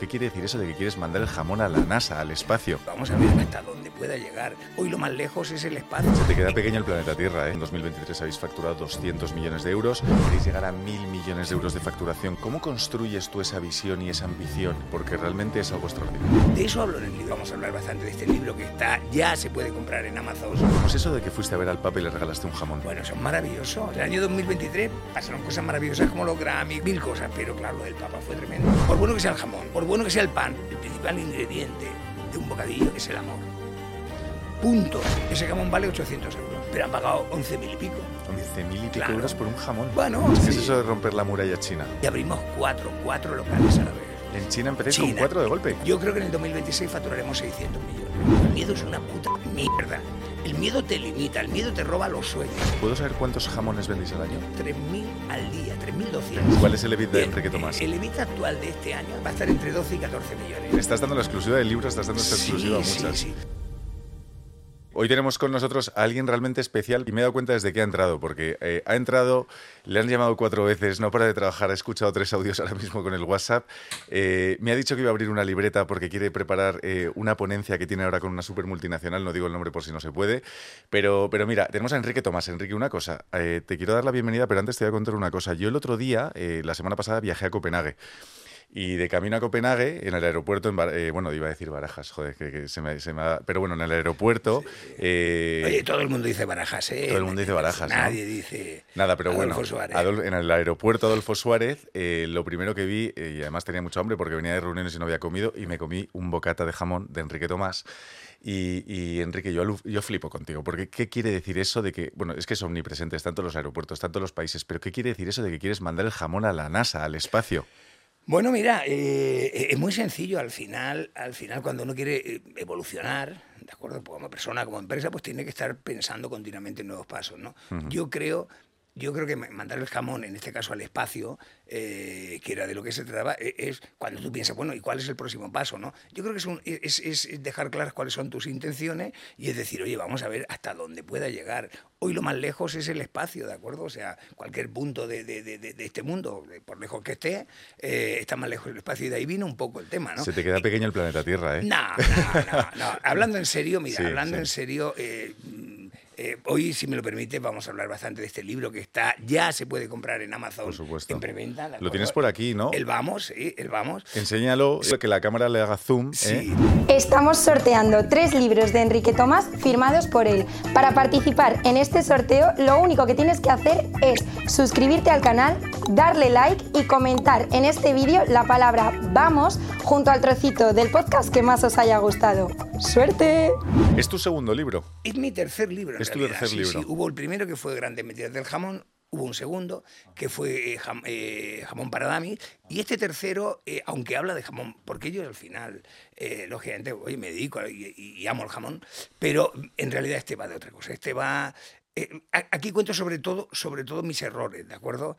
¿Qué quiere decir eso de que quieres mandar el jamón a la NASA, al espacio? Vamos a ver hasta dónde pueda llegar. Hoy lo más lejos es el espacio. Se te queda pequeño el planeta Tierra. ¿eh? En 2023 habéis facturado 200 millones de euros. Queréis llegar a mil millones de euros de facturación. ¿Cómo construyes tú esa visión y esa ambición? Porque realmente es algo extraordinario. De eso hablo en el libro. Vamos a hablar bastante de este libro que está, ya se puede comprar en Amazon. ¿Cómo es eso de que fuiste a ver al Papa y le regalaste un jamón? Bueno, eso es maravilloso. El año 2023 pasaron cosas maravillosas como los Grammy, mil cosas, pero claro, lo del Papa fue tremendo. Por bueno que sea el jamón, por bueno que sea el pan, el principal ingrediente de un bocadillo es el amor. Punto. Ese jamón vale 800 euros, pero han pagado 11.000 y pico. 11.000 y pico Claro. euros por un jamón. Bueno, ¿Qué es eso de romper la muralla china? Y abrimos cuatro, cuatro locales a la vez. En China empecéis con cuatro de golpe. Yo creo que en el 2026 facturaremos 600 millones. El miedo es una puta mierda. El miedo te limita, el miedo te roba los sueños. ¿Puedo saber cuántos jamones vendéis al año? 3.000 al día, 3.200. ¿Cuál es el EBITDA de Enrique Tomás? El EBITDA actual de este año va a estar entre 12 y 14 millones. Estás dando la exclusiva del libro, estás dando esta Sí, exclusiva a sí, muchas. sí. Hoy tenemos con nosotros a alguien realmente especial y me he dado cuenta desde que ha entrado, porque eh, ha entrado, le han llamado cuatro veces, no para de trabajar, ha escuchado tres audios ahora mismo con el WhatsApp, eh, me ha dicho que iba a abrir una libreta porque quiere preparar eh, una ponencia que tiene ahora con una super multinacional, no digo el nombre por si no se puede, pero, pero mira, tenemos a Enrique Tomás. Enrique, una cosa, te quiero dar la bienvenida, pero antes te voy a contar una cosa. Yo el otro día, la semana pasada, viajé a Copenhague. Y de camino a Copenhague, en el aeropuerto, en Bar- eh, bueno, iba a decir Barajas, joder, que, que se, me, se me ha- Pero bueno, en el aeropuerto. eh, Oye, todo el mundo dice Barajas, ¿eh? todo el mundo dice Barajas, ¿no? Nadie dice. Nada, pero bueno, Adolfo Suárez. Adol- en el aeropuerto Adolfo Suárez, eh, lo primero que vi, eh, y además tenía mucho hambre porque venía de reuniones y no había comido, y me comí un bocata de jamón de Enrique Tomás. Y, y, Enrique, yo, yo flipo contigo, porque ¿qué quiere decir eso de que, bueno, es que es omnipresente, en todos los aeropuertos, en todos los países, pero ¿qué quiere decir eso de que quieres mandar el jamón a la NASA, al espacio? Bueno, mira, eh, es muy sencillo. Al final, al final, cuando uno quiere eh, evolucionar, ¿de acuerdo? Pues como persona, como empresa, pues tiene que estar pensando continuamente en nuevos pasos, ¿no? Yo creo. Yo creo que ma- mandar el jamón, en este caso al espacio, eh, que era de lo que se trataba, e- es cuando tú piensas, bueno, ¿y cuál es el próximo paso? ¿no? Yo creo que es, un- es, es dejar claras cuáles son tus intenciones y es decir, oye, vamos a ver hasta dónde pueda llegar. Hoy lo más lejos es el espacio, ¿de acuerdo? O sea, cualquier punto de, de- de- este mundo, por lejos que esté, eh, está más lejos el espacio y de ahí vino un poco el tema, ¿no? Se te queda pequeño el planeta Tierra, ¿eh? No, no, no, no. Hablando en serio, mira, Sí, hablando sí. en serio, eh, eh, hoy, si me lo permite, vamos a hablar bastante de este libro que está, ya se puede comprar en Amazon Por supuesto. en preventa. ¿de Lo tienes por aquí, ¿no? El vamos, sí, el vamos. Enséñalo, que la cámara le haga zoom. ¿eh? Sí. Estamos sorteando tres libros de Enrique Tomás firmados por él. Para participar en este sorteo, lo único que tienes que hacer es suscribirte al canal, darle like y comentar en este vídeo la palabra vamos junto al trocito del podcast que más os haya gustado. ¡Suerte! Es tu segundo libro. Es mi tercer libro. Tu tercer sí, libro. sí. Hubo el primero que fue Grandes Mentiras del Jamón, hubo un segundo que fue eh, jam- eh, Jamón para Dami, y este tercero, eh, aunque habla de jamón, porque yo al final, lógicamente, oye, me dedico a- y, amo el jamón, pero en realidad este va de otra cosa. Este va. aquí cuento sobre todo, sobre todo mis errores, ¿de acuerdo?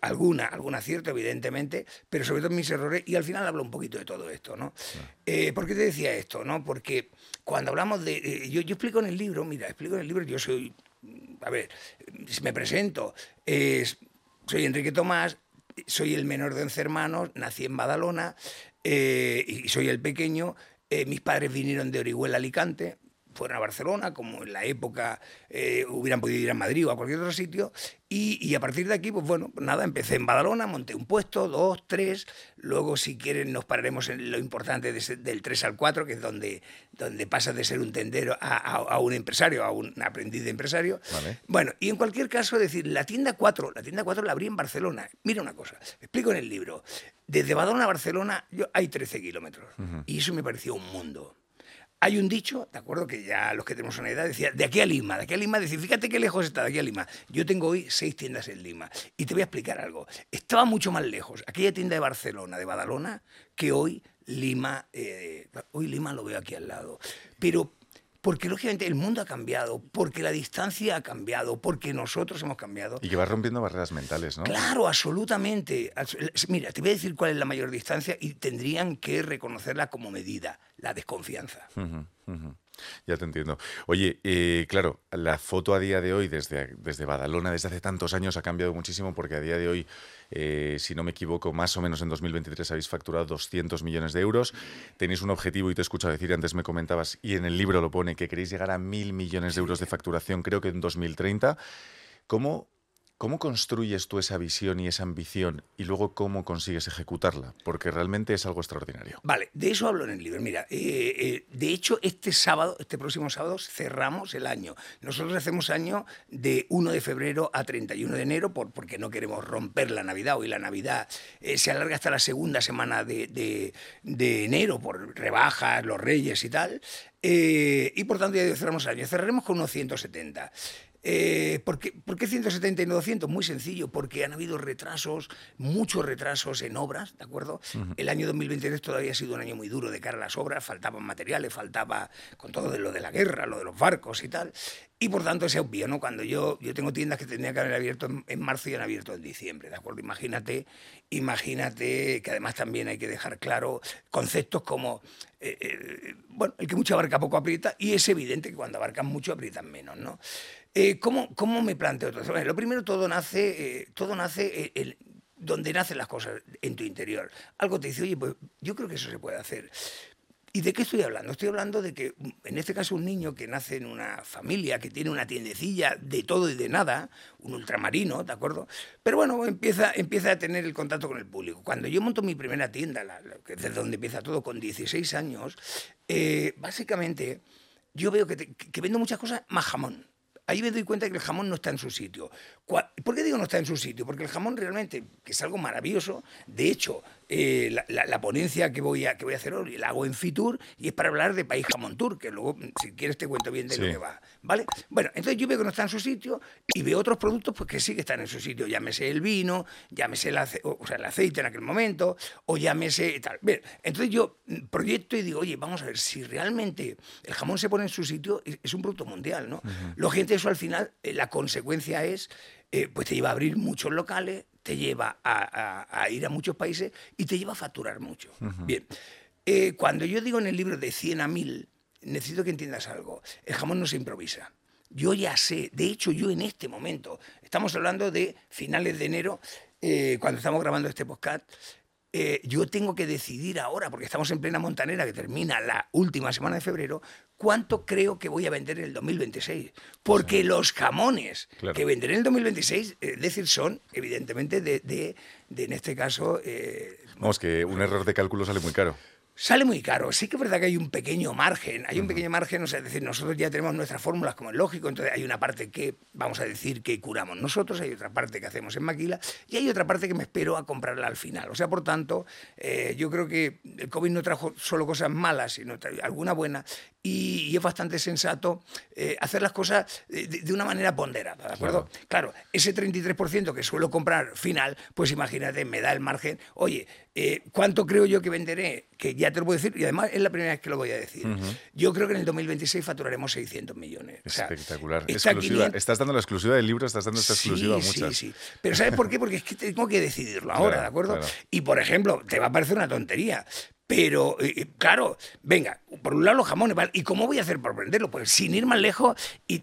Alguna, algún acierto, evidentemente, pero sobre todo mis errores, y al final hablo un poquito de todo esto, ¿no? ¿Por qué te decía esto, no? Porque cuando hablamos de. eh, yo, explico en el libro, mira, explico en el libro, yo soy. A ver, me presento. es- soy Enrique Tomás, soy el menor de 11 hermanos, nací en Badalona eh, y soy el pequeño. Eh, mis padres vinieron de Orihuela, Alicante, fueron a Barcelona, como en la época eh, hubieran podido ir a Madrid o a cualquier otro sitio. Y, y a partir de aquí, pues bueno, nada, empecé en Badalona, monté un puesto, dos, tres. Luego, si quieren, nos pararemos en lo importante de ese- del 3 al 4, que es donde, donde pasas de ser un tendero a, a- a un empresario, a un aprendiz de empresario. Vale. Bueno, y en cualquier caso, decir, la tienda 4, la tienda 4 la abrí en Barcelona. Mira una cosa, explico en el libro. Desde Badalona a Barcelona yo, hay 13 kilómetros. Y eso me pareció un mundo. Hay un dicho, ¿de acuerdo? Que ya los que tenemos una edad decía, de aquí a Lima, de aquí a Lima, decir, fíjate qué lejos está de aquí a Lima. Yo tengo hoy seis tiendas en Lima. Y te voy a explicar algo. Estaba mucho más lejos, aquella tienda de Barcelona, de Badalona, que hoy Lima, eh, hoy Lima lo veo aquí al lado. Pero porque lógicamente el mundo ha cambiado, porque la distancia ha cambiado, porque nosotros hemos cambiado. Y que vas rompiendo barreras mentales, ¿no? Claro, absolutamente. Abs- Mira, te voy a decir cuál es la mayor distancia y tendrían que reconocerla como medida, la desconfianza. Ya te entiendo. Oye, eh, claro, la foto a día de hoy desde, desde Badalona, desde hace tantos años, ha cambiado muchísimo porque a día de hoy, eh, si no me equivoco, más o menos en 2023 habéis facturado 200 millones de euros. Tenéis un objetivo, y te he escuchado decir, antes me comentabas, y en el libro lo pone, que queréis llegar a mil millones de euros de facturación, creo que en 2030. ¿Cómo ¿Cómo construyes tú esa visión y esa ambición y luego cómo consigues ejecutarla? Porque realmente es algo extraordinario. Vale, de eso hablo en el libro. Mira, eh, eh, de hecho, este sábado, este próximo sábado, cerramos el año. Nosotros hacemos año de 1 de febrero a 31 de enero por, porque no queremos romper la Navidad. Hoy la Navidad eh, se alarga hasta la segunda semana de, de, enero por rebajas, los reyes y tal. y por tanto ya cerramos el año. Cerraremos con unos 170. Eh, ¿por, qué, 170 y no 200? Muy sencillo, porque han habido retrasos, muchos retrasos en obras, ¿de acuerdo? El año 2023 todavía ha sido un año muy duro de cara a las obras, faltaban materiales, faltaba con todo de lo de la guerra, lo de los barcos y tal. Y por tanto es obvio, ¿no? Cuando yo, yo tengo tiendas que tendría que haber abierto en, marzo y han abierto en diciembre, ¿de acuerdo? Imagínate, imagínate que además también hay que dejar claro conceptos como, eh, eh, bueno, el que mucho abarca poco aprieta y es evidente que cuando abarcan mucho aprietan menos, ¿no? Eh, ¿cómo, me planteo todo eso? lo primero, todo nace, eh, todo nace eh, donde nacen las cosas, en tu interior. Algo te dice, oye, pues yo creo que eso se puede hacer. ¿Y de qué estoy hablando? Estoy hablando de que, en este caso, un niño que nace en una familia, que tiene una tiendecilla de todo y de nada, un ultramarino, ¿de acuerdo? Pero bueno, empieza, empieza a tener el contacto con el público. Cuando yo monto mi primera tienda, desde donde empieza todo, con 16 años, básicamente yo veo que, que vendo muchas cosas más jamón ahí me doy cuenta que el jamón no está en su sitio. ¿Por qué digo no está en su sitio? Porque el jamón realmente, que es algo maravilloso, de hecho, eh, la, ponencia que voy, a, que voy a hacer hoy la hago en Fitur y es para hablar de País Jamón Tour, que luego, si quieres, te cuento bien de lo que va. ¿Vale? Bueno, entonces yo veo que no está en su sitio y veo otros productos pues, que sí que están en su sitio. Llámese el vino, llámese el, o sea, el aceite en aquel momento, o llámese tal. Bien, entonces yo proyecto y digo, oye, vamos a ver, si realmente el jamón se pone en su sitio, es, un producto mundial, ¿no? Lo gente, eso al final, eh, la consecuencia es eh, pues te lleva a abrir muchos locales, te lleva a, ir a muchos países y te lleva a facturar mucho. Bien, eh, cuando yo digo en el libro de 100 a 1000, necesito que entiendas algo. El jamón no se improvisa. Yo ya sé, de hecho yo en este momento, estamos hablando de finales de enero, eh, cuando estamos grabando este podcast, eh, yo tengo que decidir ahora, porque estamos en plena montanera que termina la última semana de febrero, cuánto creo que voy a vender en el 2026. Porque los jamones que venderé en el 2026, es decir, son evidentemente de, de, en este caso... Eh, Vamos, que un error de cálculo sale muy caro. Sale muy caro. Sí que es verdad que hay un pequeño margen. Hay un pequeño margen, o sea, es decir, nosotros ya tenemos nuestras fórmulas como es lógico, entonces hay una parte que, vamos a decir, que curamos nosotros, hay otra parte que hacemos en maquila y hay otra parte que me espero a comprarla al final. O sea, por tanto, eh, yo creo que el COVID no trajo solo cosas malas, sino alguna buena y, es bastante sensato eh, hacer las cosas de, una manera ponderada, ¿de acuerdo? Claro. claro, ese 33% que suelo comprar final, pues imagínate, me da el margen. Oye, eh, ¿Cuánto creo yo que venderé? Que ya te lo puedo decir, y además es la primera vez que lo voy a decir. Yo creo que en el 2026 facturaremos 600 millones. Espectacular. exclusiva. Estás dando la exclusiva del libro, estás dando esta exclusiva a muchas. Sí, sí. Pero ¿sabes por qué? Porque es que tengo que decidirlo ahora, ¿de acuerdo? Y por ejemplo, te va a parecer una tontería, pero, eh, eh, claro, venga, por un lado los jamones, ¿vale? ¿Y cómo voy a hacer para aprenderlo? Pues sin ir más lejos, y,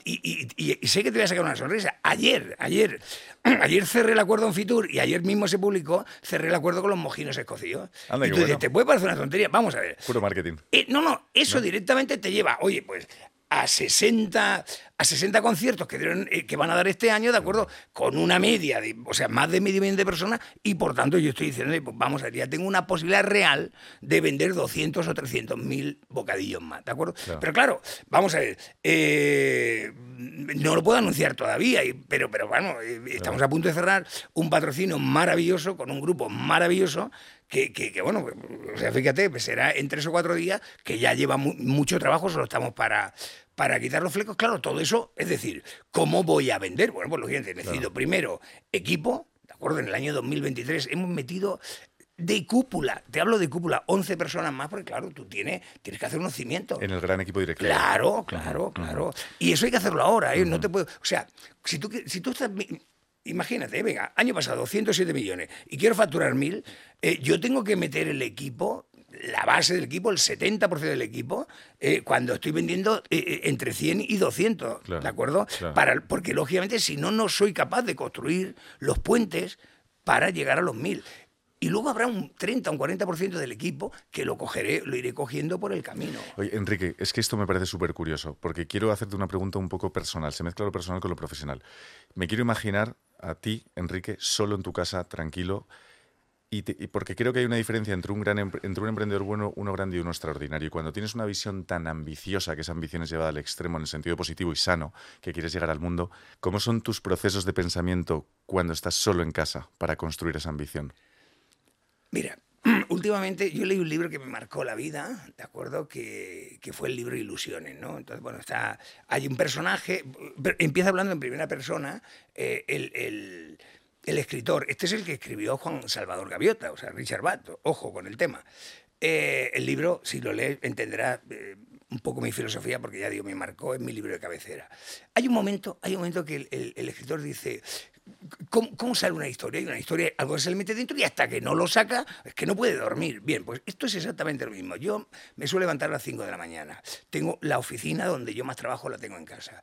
sé que te voy a sacar una sonrisa. Ayer, ayer, ayer cerré el acuerdo en Fitur y ayer mismo se publicó, cerré el acuerdo con los mojinos escocidos. y tú dices, te puede parecer una tontería, vamos a ver. Puro marketing. Eh, no, no, eso directamente te lleva, oye, pues a 60, a 60 conciertos que, dieron, eh, que van a dar este año, ¿de acuerdo? Con una media, de, o sea, más de medio millón de personas, y por tanto yo estoy diciendo, pues vamos a ver, ya tengo una posibilidad real de vender 200 o 300 mil bocadillos más, ¿de acuerdo? Pero claro, vamos a ver, eh, no lo puedo anunciar todavía, pero, pero bueno, eh, estamos a punto de cerrar un patrocinio maravilloso con un grupo maravilloso que, que, bueno, o sea, fíjate, pues será en tres o cuatro días que ya lleva mucho trabajo, solo estamos para, para quitar los flecos. Claro, todo eso, es decir, ¿cómo voy a vender? Bueno, pues lo siguiente, necesito primero equipo, ¿de acuerdo? En el año 2023 hemos metido de cúpula, te hablo de cúpula, 11 personas más, porque claro, tú tienes, tienes que hacer unos cimientos. En el gran equipo directivo. Claro, claro, claro. Y eso hay que hacerlo ahora, ¿eh? No te puedo. O sea, si tú, si tú estás imagínate, venga, año pasado 107 millones y quiero facturar mil, eh, yo tengo que meter el equipo, la base del equipo, el 70% del equipo, eh, cuando estoy vendiendo eh, eh, entre 100 y 200, ¿de acuerdo? Para, porque lógicamente si no, no soy capaz de construir los puentes para llegar a los 1000. Y luego habrá un 30 o un 40% del equipo que lo cogeré, lo iré cogiendo por el camino. Oye, Enrique, es que esto me parece súper curioso, porque quiero hacerte una pregunta un poco personal. Se mezcla lo personal con lo profesional. Me quiero imaginar a ti, Enrique, solo en tu casa, tranquilo, y, porque creo que hay una diferencia entre un, gran, entre un emprendedor bueno, uno grande y uno extraordinario. Y cuando tienes una visión tan ambiciosa, que esa ambición es llevada al extremo en el sentido positivo y sano, que quieres llegar al mundo, ¿cómo son tus procesos de pensamiento cuando estás solo en casa para construir esa ambición? Mira, últimamente yo leí un libro que me marcó la vida, ¿de acuerdo? Que, que, fue el libro Ilusiones, ¿no? Entonces, bueno, está, hay un personaje, empieza hablando en primera persona, eh, el, el, el, escritor, este es el que escribió Juan Salvador Gaviota, o sea, Richard Bato, ojo con el tema. Eh, el libro, si lo lees, entenderá eh, un poco mi filosofía, porque ya digo, me marcó en mi libro de cabecera. Hay un momento, hay un momento que el, escritor dice, ¿Cómo, sale una historia? Y una historia, algo se le mete dentro y hasta que no lo saca, es que no puede dormir. Bien, pues esto es exactamente lo mismo. Yo me suelo levantar a las 5 de la mañana. Tengo la oficina donde yo más trabajo, la tengo en casa.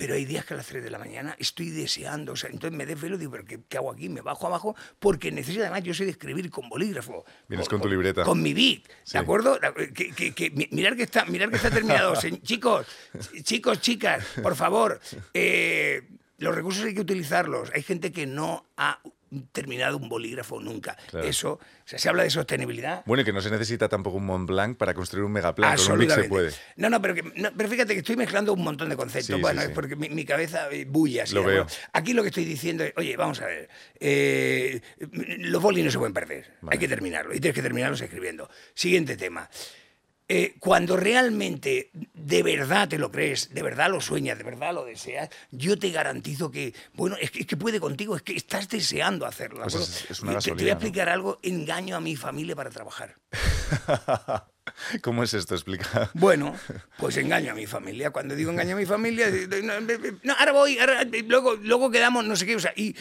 Pero hay días que a las 3 de la mañana estoy deseando, o sea, entonces me desvelo y digo, ¿pero qué, hago aquí? Me bajo abajo porque necesito, además, yo sé de escribir con bolígrafo. Vienes con, tu libreta. Con mi bit, ¿de acuerdo? Que, mirar, que está, mirar que está terminado. chicos, chicos, chicas, por favor, eh, los recursos hay que utilizarlos. Hay gente que no ha terminado un bolígrafo nunca. Eso, o sea, se habla de sostenibilidad. Bueno, y que no se necesita tampoco un Mont Blanc para construir un megaplan, con un mix se puede. No, no pero, pero fíjate que estoy mezclando un montón de conceptos. bueno, es porque mi, cabeza bulla. Lo veo. Aquí lo que estoy diciendo es, oye, vamos a ver, eh, los bolis no se pueden perder, hay que terminarlo, y tienes que terminarlos escribiendo. Siguiente tema. Eh, cuando realmente de verdad te lo crees, de verdad lo sueñas, de verdad lo deseas, yo te garantizo que, bueno, es que, puede contigo, es que estás deseando hacerlo. Pues es, una te, te, voy a explicar algo, engaño a mi familia para trabajar. ¿Cómo es esto? Explica. Bueno, pues engaño a mi familia. Cuando digo engaño a mi familia, no, ahora voy, luego, luego quedamos, no sé qué. O sea, y,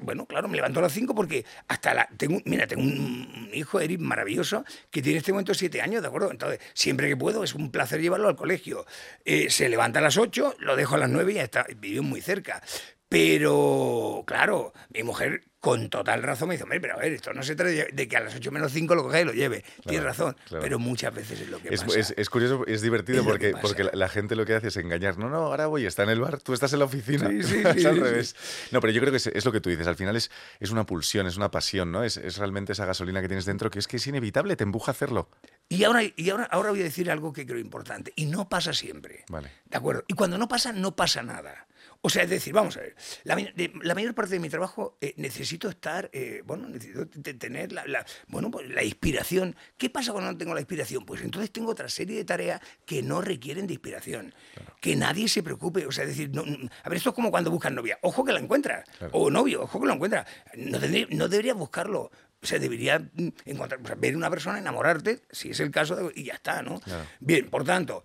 bueno, claro, me levanto a las 5 porque hasta la. Tengo, mira, tengo un hijo, Eric, maravilloso, que tiene en este momento 7 años, ¿de acuerdo? Entonces, siempre que puedo, es un placer llevarlo al colegio. Eh, se levanta a las 8, lo dejo a las 9 y ya está, vive muy cerca. Pero, claro, mi mujer con total razón me dice, hombre, pero a ver, esto no se trata de que a las 8 menos 5 lo coge y lo lleve. Tienes razón, pero muchas veces es lo que es, pasa. Es, curioso, es divertido porque, porque la, gente lo que hace es engañar. No, no, ahora voy, está en el bar, tú estás en la oficina. Sí, sí, es al revés. No, pero yo creo que es, lo que tú dices. Al final es, es una pulsión, es una pasión, ¿no? Es, es realmente esa gasolina que tienes dentro que es que es inevitable, te empuja a hacerlo. Y ahora, y ahora, ahora voy a decir algo que creo importante. Y no pasa siempre. Vale. ¿De acuerdo? Y cuando no pasa, no pasa nada. O sea, es decir, vamos a ver, la, mayor parte de mi trabajo eh, necesito estar, eh, bueno, necesito tener la, bueno, pues, la inspiración. ¿Qué pasa cuando no tengo la inspiración? Pues entonces tengo otra serie de tareas que no requieren de inspiración. Que nadie se preocupe. O sea, es decir, no, a ver, esto es como cuando buscas novia. Ojo que la encuentras. O novio, ojo que lo encuentras. No, no deberías buscarlo. O sea, debería mm, encontrar, o sea, ver una persona, enamorarte, si es el caso, y ya está, ¿no? Bien, por tanto,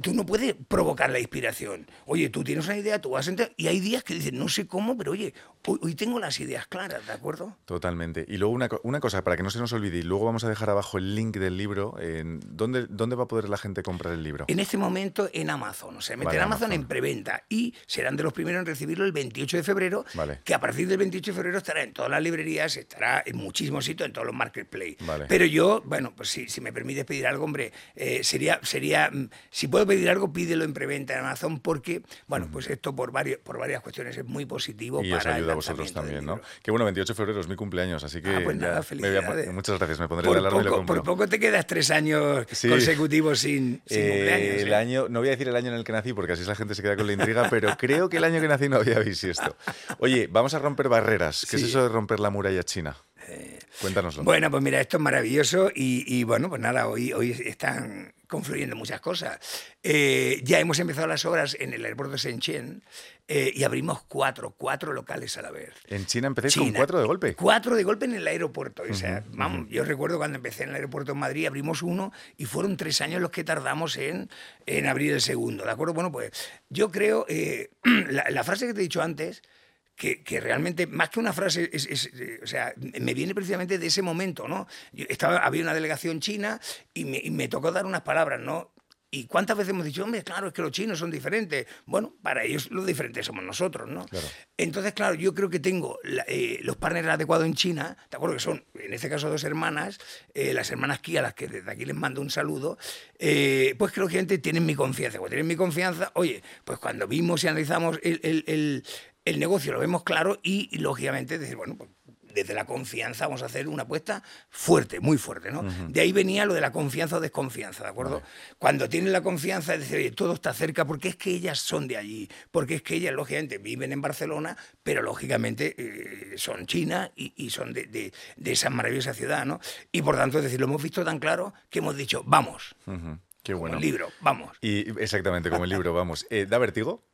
tú no puedes provocar la inspiración. Oye, tú tienes una idea, tú vas a entrar, y hay días que dices, no sé cómo, pero oye, hoy, tengo las ideas claras, ¿de acuerdo? Totalmente. Y luego una, una, cosa, para que no se nos olvide, y luego vamos a dejar abajo el link del libro, en, ¿dónde, ¿dónde va a poder la gente comprar el libro? En este momento en Amazon, o sea, meter Amazon, en preventa, y serán de los primeros en recibirlo el 28 de febrero, que a partir del 28 de febrero estará en todas las librerías, estará en muchísimos sitios, en todos los marketplaces. Pero yo, bueno, pues si, si me permites pedir algo, hombre, eh, sería, sería, mm, si puedo pedir algo, pídelo en preventa en Amazon, porque, bueno, pues esto por, varios, por varias cuestiones es muy positivo y para ayuda a vosotros también, ¿no? Que bueno, 28 de febrero es mi cumpleaños, así que. Ah, pues nada, muchas gracias, me pondré por el alarma poco, y lo Por poco te quedas tres años consecutivos sin, sin eh, cumpleaños. El ¿eh? año, no voy a decir el año en el que nací, porque así la gente se queda con la intriga, pero creo que el año que nací no había esto. Oye, vamos a romper barreras. ¿Qué es eso de romper la muralla china? Eh, Cuéntanoslo. Bueno, pues mira, esto es maravilloso y, y bueno, pues nada, hoy, hoy están confluyendo muchas cosas. Eh, ya hemos empezado las obras en el aeropuerto de Shenzhen eh, y abrimos cuatro, cuatro locales a la vez. ¿En China empecé con cuatro de golpe? Cuatro de golpe en el aeropuerto. o sea, vamos, Yo recuerdo cuando empecé en el aeropuerto en Madrid, abrimos uno y fueron tres años los que tardamos en, en abrir el segundo. ¿De acuerdo? Bueno, pues yo creo, eh, la, la frase que te he dicho antes, que, que, realmente, más que una frase, es, es, o sea, me viene precisamente de ese momento, ¿no? Yo estaba, había una delegación china y me, y me, tocó dar unas palabras, ¿no? ¿Y cuántas veces hemos dicho, hombre, claro, es que los chinos son diferentes? Bueno, para ellos los diferentes somos nosotros, ¿no? Claro. Entonces, claro, yo creo que tengo la, eh, los partners adecuados en China, ¿de acuerdo? Que son, en este caso, dos hermanas, eh, las hermanas Kia, a las que desde aquí les mando un saludo, eh, pues que lógicamente tienen mi confianza. Cuando tienen mi confianza, oye, pues cuando vimos y analizamos el, el, el, el negocio, lo vemos claro y, y lógicamente, decir, bueno, pues desde la confianza vamos a hacer una apuesta fuerte, muy fuerte, ¿no? Uh -huh. De ahí venía lo de la confianza o desconfianza, ¿de acuerdo? Vale. Cuando tienen la confianza, decir, oye, todo está cerca, porque es que ellas son de allí, porque es que ellas, lógicamente, viven en Barcelona, pero lógicamente eh, son chinas y, y, son de, de, de, esa maravillosa ciudad, ¿no? Y por tanto, es decir, lo hemos visto tan claro que hemos dicho, vamos. Uh -huh. Qué bueno. Como el libro, vamos. Y exactamente, como el libro, vamos. Eh, ¿Da vértigo?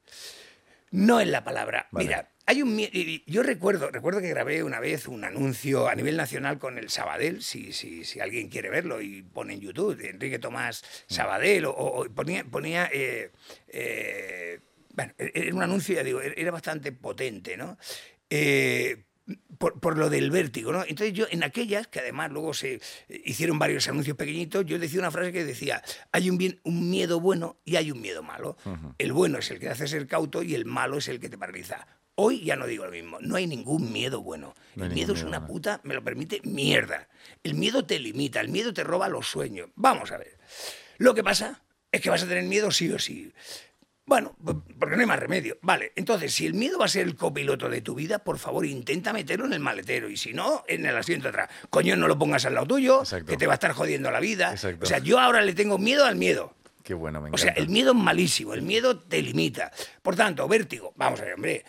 No es la palabra. Vale. Mira, hay un yo recuerdo, recuerdo que grabé una vez un anuncio a nivel nacional con el Sabadell, si, si, si alguien quiere verlo y pone en YouTube, Enrique Tomás Sabadell, o, o ponía, ponía eh, eh, bueno, era un anuncio, ya digo, era bastante potente, ¿no? Eh, por, por, lo del vértigo, ¿no? Entonces yo en aquellas, que además luego se hicieron varios anuncios pequeñitos, yo decía una frase que decía, hay un, bien, un miedo bueno y hay un miedo malo. Uh -huh. El bueno es el que te hace ser cauto y el malo es el que te paraliza. Hoy ya no digo lo mismo, no hay ningún miedo bueno. No el miedo es una puta, me lo permite, mierda. El miedo te limita, el miedo te roba los sueños. Vamos a ver. Lo que pasa es que vas a tener miedo sí o sí. Bueno, porque no hay más remedio. Vale, entonces, si el miedo va a ser el copiloto de tu vida, por favor, intenta meterlo en el maletero. Y si no, en el asiento atrás. Coño, no lo pongas al lado tuyo, Exacto. que te va a estar jodiendo la vida. Exacto. O sea, yo ahora le tengo miedo al miedo. Qué bueno, me encanta. O sea, el miedo es malísimo, el miedo te limita. Por tanto, vértigo, vamos a ver, hombre,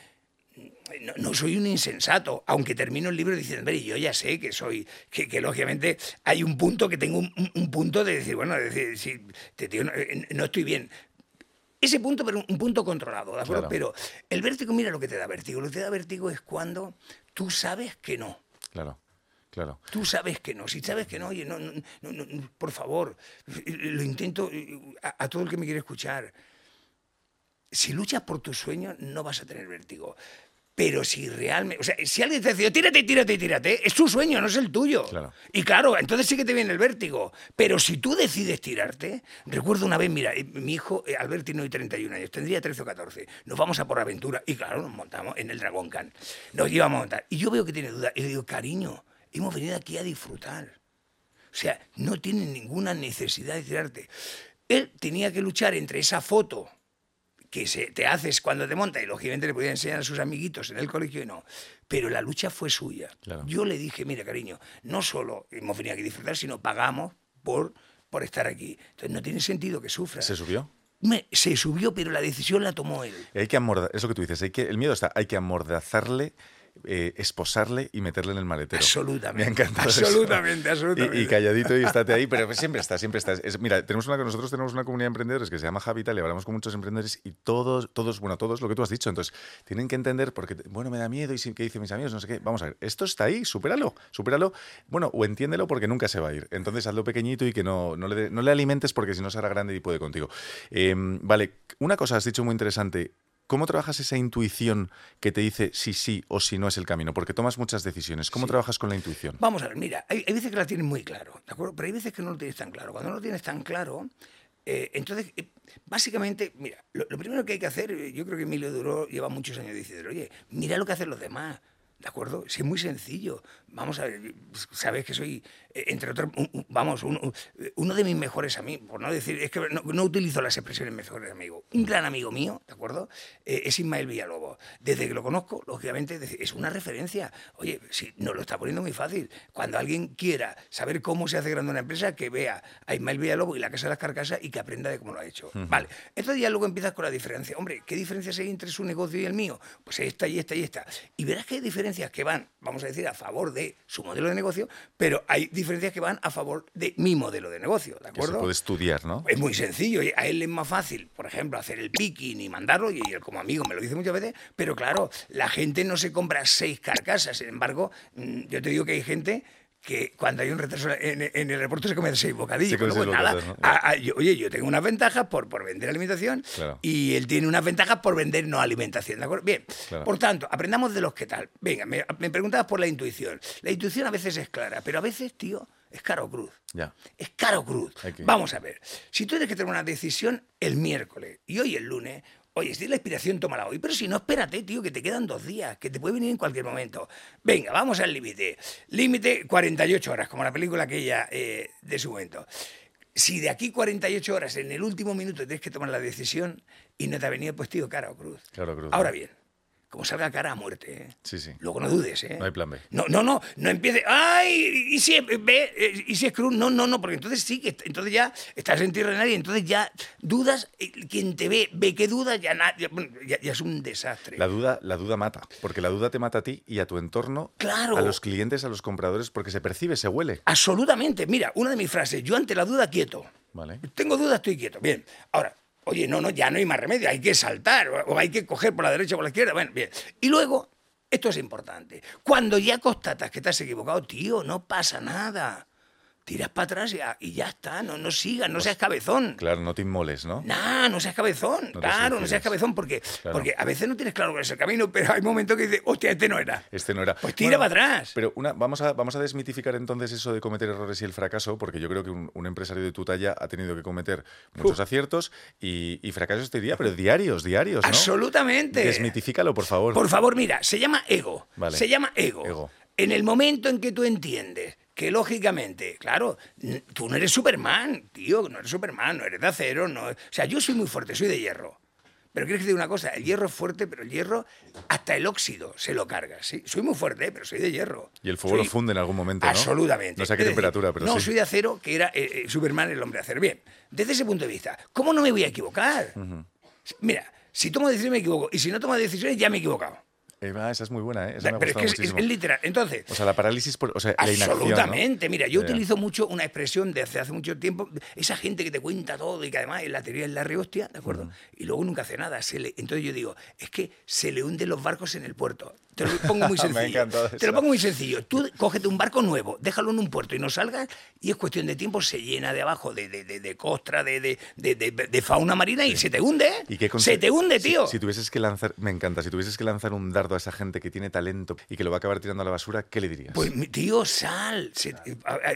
no, no, soy un insensato, aunque termino el libro diciendo, hombre, yo ya sé que soy, que, que lógicamente hay un punto que tengo un, un, punto de decir, bueno, de decir, si te digo, no, no, estoy bien. Ese punto, pero un punto controlado, ¿de acuerdo? Claro. Pero el vértigo, mira lo que te da vértigo. Lo que te da vértigo es cuando tú sabes que no. Claro. Claro. Tú sabes que no, si sabes que no, oye, no, no, no por favor, lo intento a, a todo el que me quiere escuchar. Si luchas por tus sueños, no vas a tener vértigo. Pero si realmente, o sea, si alguien te dice, tírate, tírate, tírate, es tu sueño, no es el tuyo. Claro. Y claro, entonces sí que te viene el vértigo. Pero si tú decides tirarte, recuerdo una vez, mira, eh, mi hijo eh, Albertino y 31 años, tendría 13 o 14, nos vamos a por aventura y claro, nos montamos en el Dragon Khan. Nos llevamos a montar. Y yo veo que tiene duda y le digo, cariño, hemos venido aquí a disfrutar. O sea, no tiene ninguna necesidad de tirarte. Él tenía que luchar entre esa foto que se, te haces cuando te monta y lógicamente le podía enseñar a sus amiguitos en el colegio y no. Pero la lucha fue suya. Claro. Yo le dije, mira, cariño, no solo hemos venido aquí a disfrutar, sino pagamos por, por estar aquí. Entonces no tiene sentido que sufra. ¿Se subió? Me, se subió, pero la decisión la tomó él. Hay que amordazar, eso que tú dices, hay que, el miedo está, hay que amordazarle eh, esposarle y meterle en el maletero. Absolutamente. Me ha encantado absolutamente, eso. absolutamente. Y, y, calladito y estate ahí, pero siempre está, siempre está. Es, mira, tenemos una, nosotros tenemos una comunidad de emprendedores que se llama Habitat y hablamos con muchos emprendedores y todos, todos, bueno, todos lo que tú has dicho. Entonces, tienen que entender porque, bueno, me da miedo y si, ¿qué dicen mis amigos? No sé qué. Vamos a ver, esto está ahí, supéralo, supéralo. Bueno, o entiéndelo porque nunca se va a ir. Entonces, hazlo pequeñito y que no, no, le, no le alimentes porque si no será grande y puede contigo. Eh, vale, una cosa has dicho muy interesante. ¿Cómo trabajas esa intuición que te dice si sí o si no es el camino? Porque tomas muchas decisiones. ¿Cómo sí. trabajas con la intuición? Vamos a ver, mira, hay, hay, veces que la tienes muy claro, ¿de acuerdo? Pero hay veces que no lo tienes tan claro. Cuando no lo tienes tan claro, eh, entonces, eh, básicamente, mira, lo, lo, primero que hay que hacer, eh, yo creo que Emilio Duró lleva muchos años diciendo, oye, mira lo que hacen los demás. ¿De acuerdo? Sí, es muy sencillo. Vamos a ver, sabes que soy, eh, entre otros, un, vamos, un, uno de mis mejores amigos, por no decir, es que no, no, utilizo las expresiones mejores amigos. Un gran amigo mío, ¿de acuerdo? Eh, es Ismael Villalobos. Desde que lo conozco, lógicamente, es una referencia. Oye, si nos lo está poniendo muy fácil. Cuando alguien quiera saber cómo se hace grande una empresa, que vea a Ismael Villalobos y la Casa de las Carcasas y que aprenda de cómo lo ha hecho. Uh -huh. Vale. Entonces ya luego empiezas con la diferencia. Hombre, ¿qué diferencias hay entre su negocio y el mío? Pues esta y esta y esta. Y verás que hay diferencias que van, vamos a decir, a favor de su modelo de negocio, pero hay diferencias que van a favor de mi modelo de negocio, ¿de acuerdo? Que se puede estudiar, ¿no? Es muy sencillo, a él es más fácil, por ejemplo, hacer el picking y mandarlo, y él como amigo me lo dice muchas veces, pero claro, la gente no se compra seis carcasas, sin embargo, mm, yo te digo que hay gente que cuando hay un retraso en, en el aeropuerto se comen seis bocadillos. Se Bueno, seis bocadillos, ¿no? a- a- yo- oye, yo tengo unas ventajas por, por vender alimentación Claro. y él tiene unas ventajas por vender no alimentación. ¿de acuerdo? Bien, Claro. por tanto, aprendamos de los que tal. Venga, me, me preguntabas por la intuición. La intuición a veces es clara, pero a veces, tío, es caro cruz. Ya. Es caro cruz. Vamos a ver. Si tú tienes que tomar una decisión el miércoles y hoy el lunes, oye, si la inspiración, tómala hoy. Pero si no, espérate, tío, que te quedan dos días, que te puede venir en cualquier momento. Venga, vamos al límite. Límite 48 horas, como la película aquella eh, de su momento. Si de aquí 48 horas, en el último minuto, tienes que tomar la decisión y no te ha venido, pues tío, cara o cruz. Cara o cruz, Ahora bien, como salga cara a muerte, ¿eh? Sí, sí. Luego no dudes, ¿eh? No hay plan B. No, no, no, no empiece. ¡Ay! ¿Y si es B? eh, ¿Y si es cruz? No, no, no, porque entonces sí, que entonces ya estás en tierra de nadie, entonces ya dudas. eh, Quien te ve, ve que dudas, ya, na- ya- ya es un desastre. La duda, la duda mata, porque la duda te mata a ti y a tu entorno, Claro. a los clientes, a los compradores, porque se percibe, se huele. Absolutamente. Mira, una de mis frases, yo ante la duda quieto. Vale. Tengo dudas, estoy quieto. Bien. Ahora, oye, no, no, ya no hay más remedio, hay que saltar o, hay que coger por la derecha o por la izquierda. Bueno, bien. Y luego, esto es importante. Cuando ya constatas que te equivocado, tío, no pasa nada. Tiras para atrás y ya, y ya está, no, no sigas, no seas cabezón. Claro, no te inmoles, ¿no? Nah, no seas cabezón, No claro, no seas cabezón, porque, Claro. porque a veces no tienes claro cuál es el camino, pero hay momentos que dices, hostia, este no era. Este no era. Pues tira para atrás. Pero una, vamos, a, vamos a desmitificar entonces eso de cometer errores y el fracaso, porque yo creo que un, un empresario de tu talla ha tenido que cometer muchos aciertos y, y fracasos, te diría, pero diarios, diarios, ¿no? Absolutamente. Desmitifícalo, por favor. Por favor, mira, se llama ego. Vale. Se llama ego. Ego. En el momento en que tú entiendes que lógicamente, claro, tú no eres Superman, tío, no eres Superman, no eres de acero, no. O sea, yo soy muy fuerte, soy de hierro. Pero quieres que te diga una cosa, el hierro es fuerte, pero el hierro hasta el óxido se lo carga, sí. Soy muy fuerte, pero soy de hierro. Y el fuego Soy- lo funde en algún momento, ¿no? Absolutamente. No sé a qué temperatura, pero no, sí. soy de acero, que era eh, eh, Superman el hombre de acero. Bien, desde ese punto de vista, ¿cómo no me voy a equivocar? Mira, si tomo decisiones me equivoco, y si no tomo decisiones ya me he equivocado. Eva, esa es muy buena, ¿eh? Esa me ha Pero es que es, literal. Entonces, O sea, la parálisis, por, o sea, la inacción, ¿no? absolutamente. Mira, yo utilizo mucho una expresión de hace, hace mucho tiempo, esa gente que te cuenta todo y que además en la teoría es la rehostia, ¿de acuerdo? Y luego nunca hace nada. Se le- entonces yo digo, es que se le hunden los barcos en el puerto. Te lo pongo muy Me sencillo. encantado te lo pongo muy sencillo. Tú cógete un barco nuevo, déjalo en un puerto y no salgas y es cuestión de tiempo, se llena de abajo de, de, de- de costra, de, de, fauna marina y se te hunde. ¿eh? ¿Y conse- se te hunde, si- tío. Si, tuvieses que lanzar, me encanta, si tuvieses que lanzar un dardo a esa gente que tiene talento y que lo va a acabar tirando a la basura, ¿qué le dirías? Pues tío, sal, se-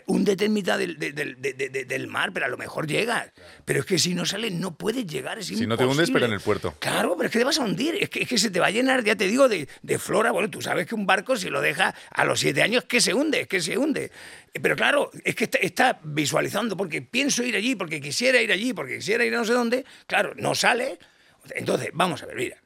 húndete en mitad del, del- del- de- de- del mar, pero a lo mejor llegas. Pero es que si no sales no puedes llegar, es Si no te hundes, pero en el puerto. Claro, pero es que te vas a hundir, es que, es que se te va a llenar, ya te digo, de, de flora. Bueno, tú sabes que un barco si lo deja a los siete años, que se hunde, es que se hunde. Eh, Pero claro, es que está, está visualizando, porque pienso ir allí, porque quisiera ir allí, porque quisiera ir a no sé dónde, claro, no sale. Entonces, vamos a ver, mira.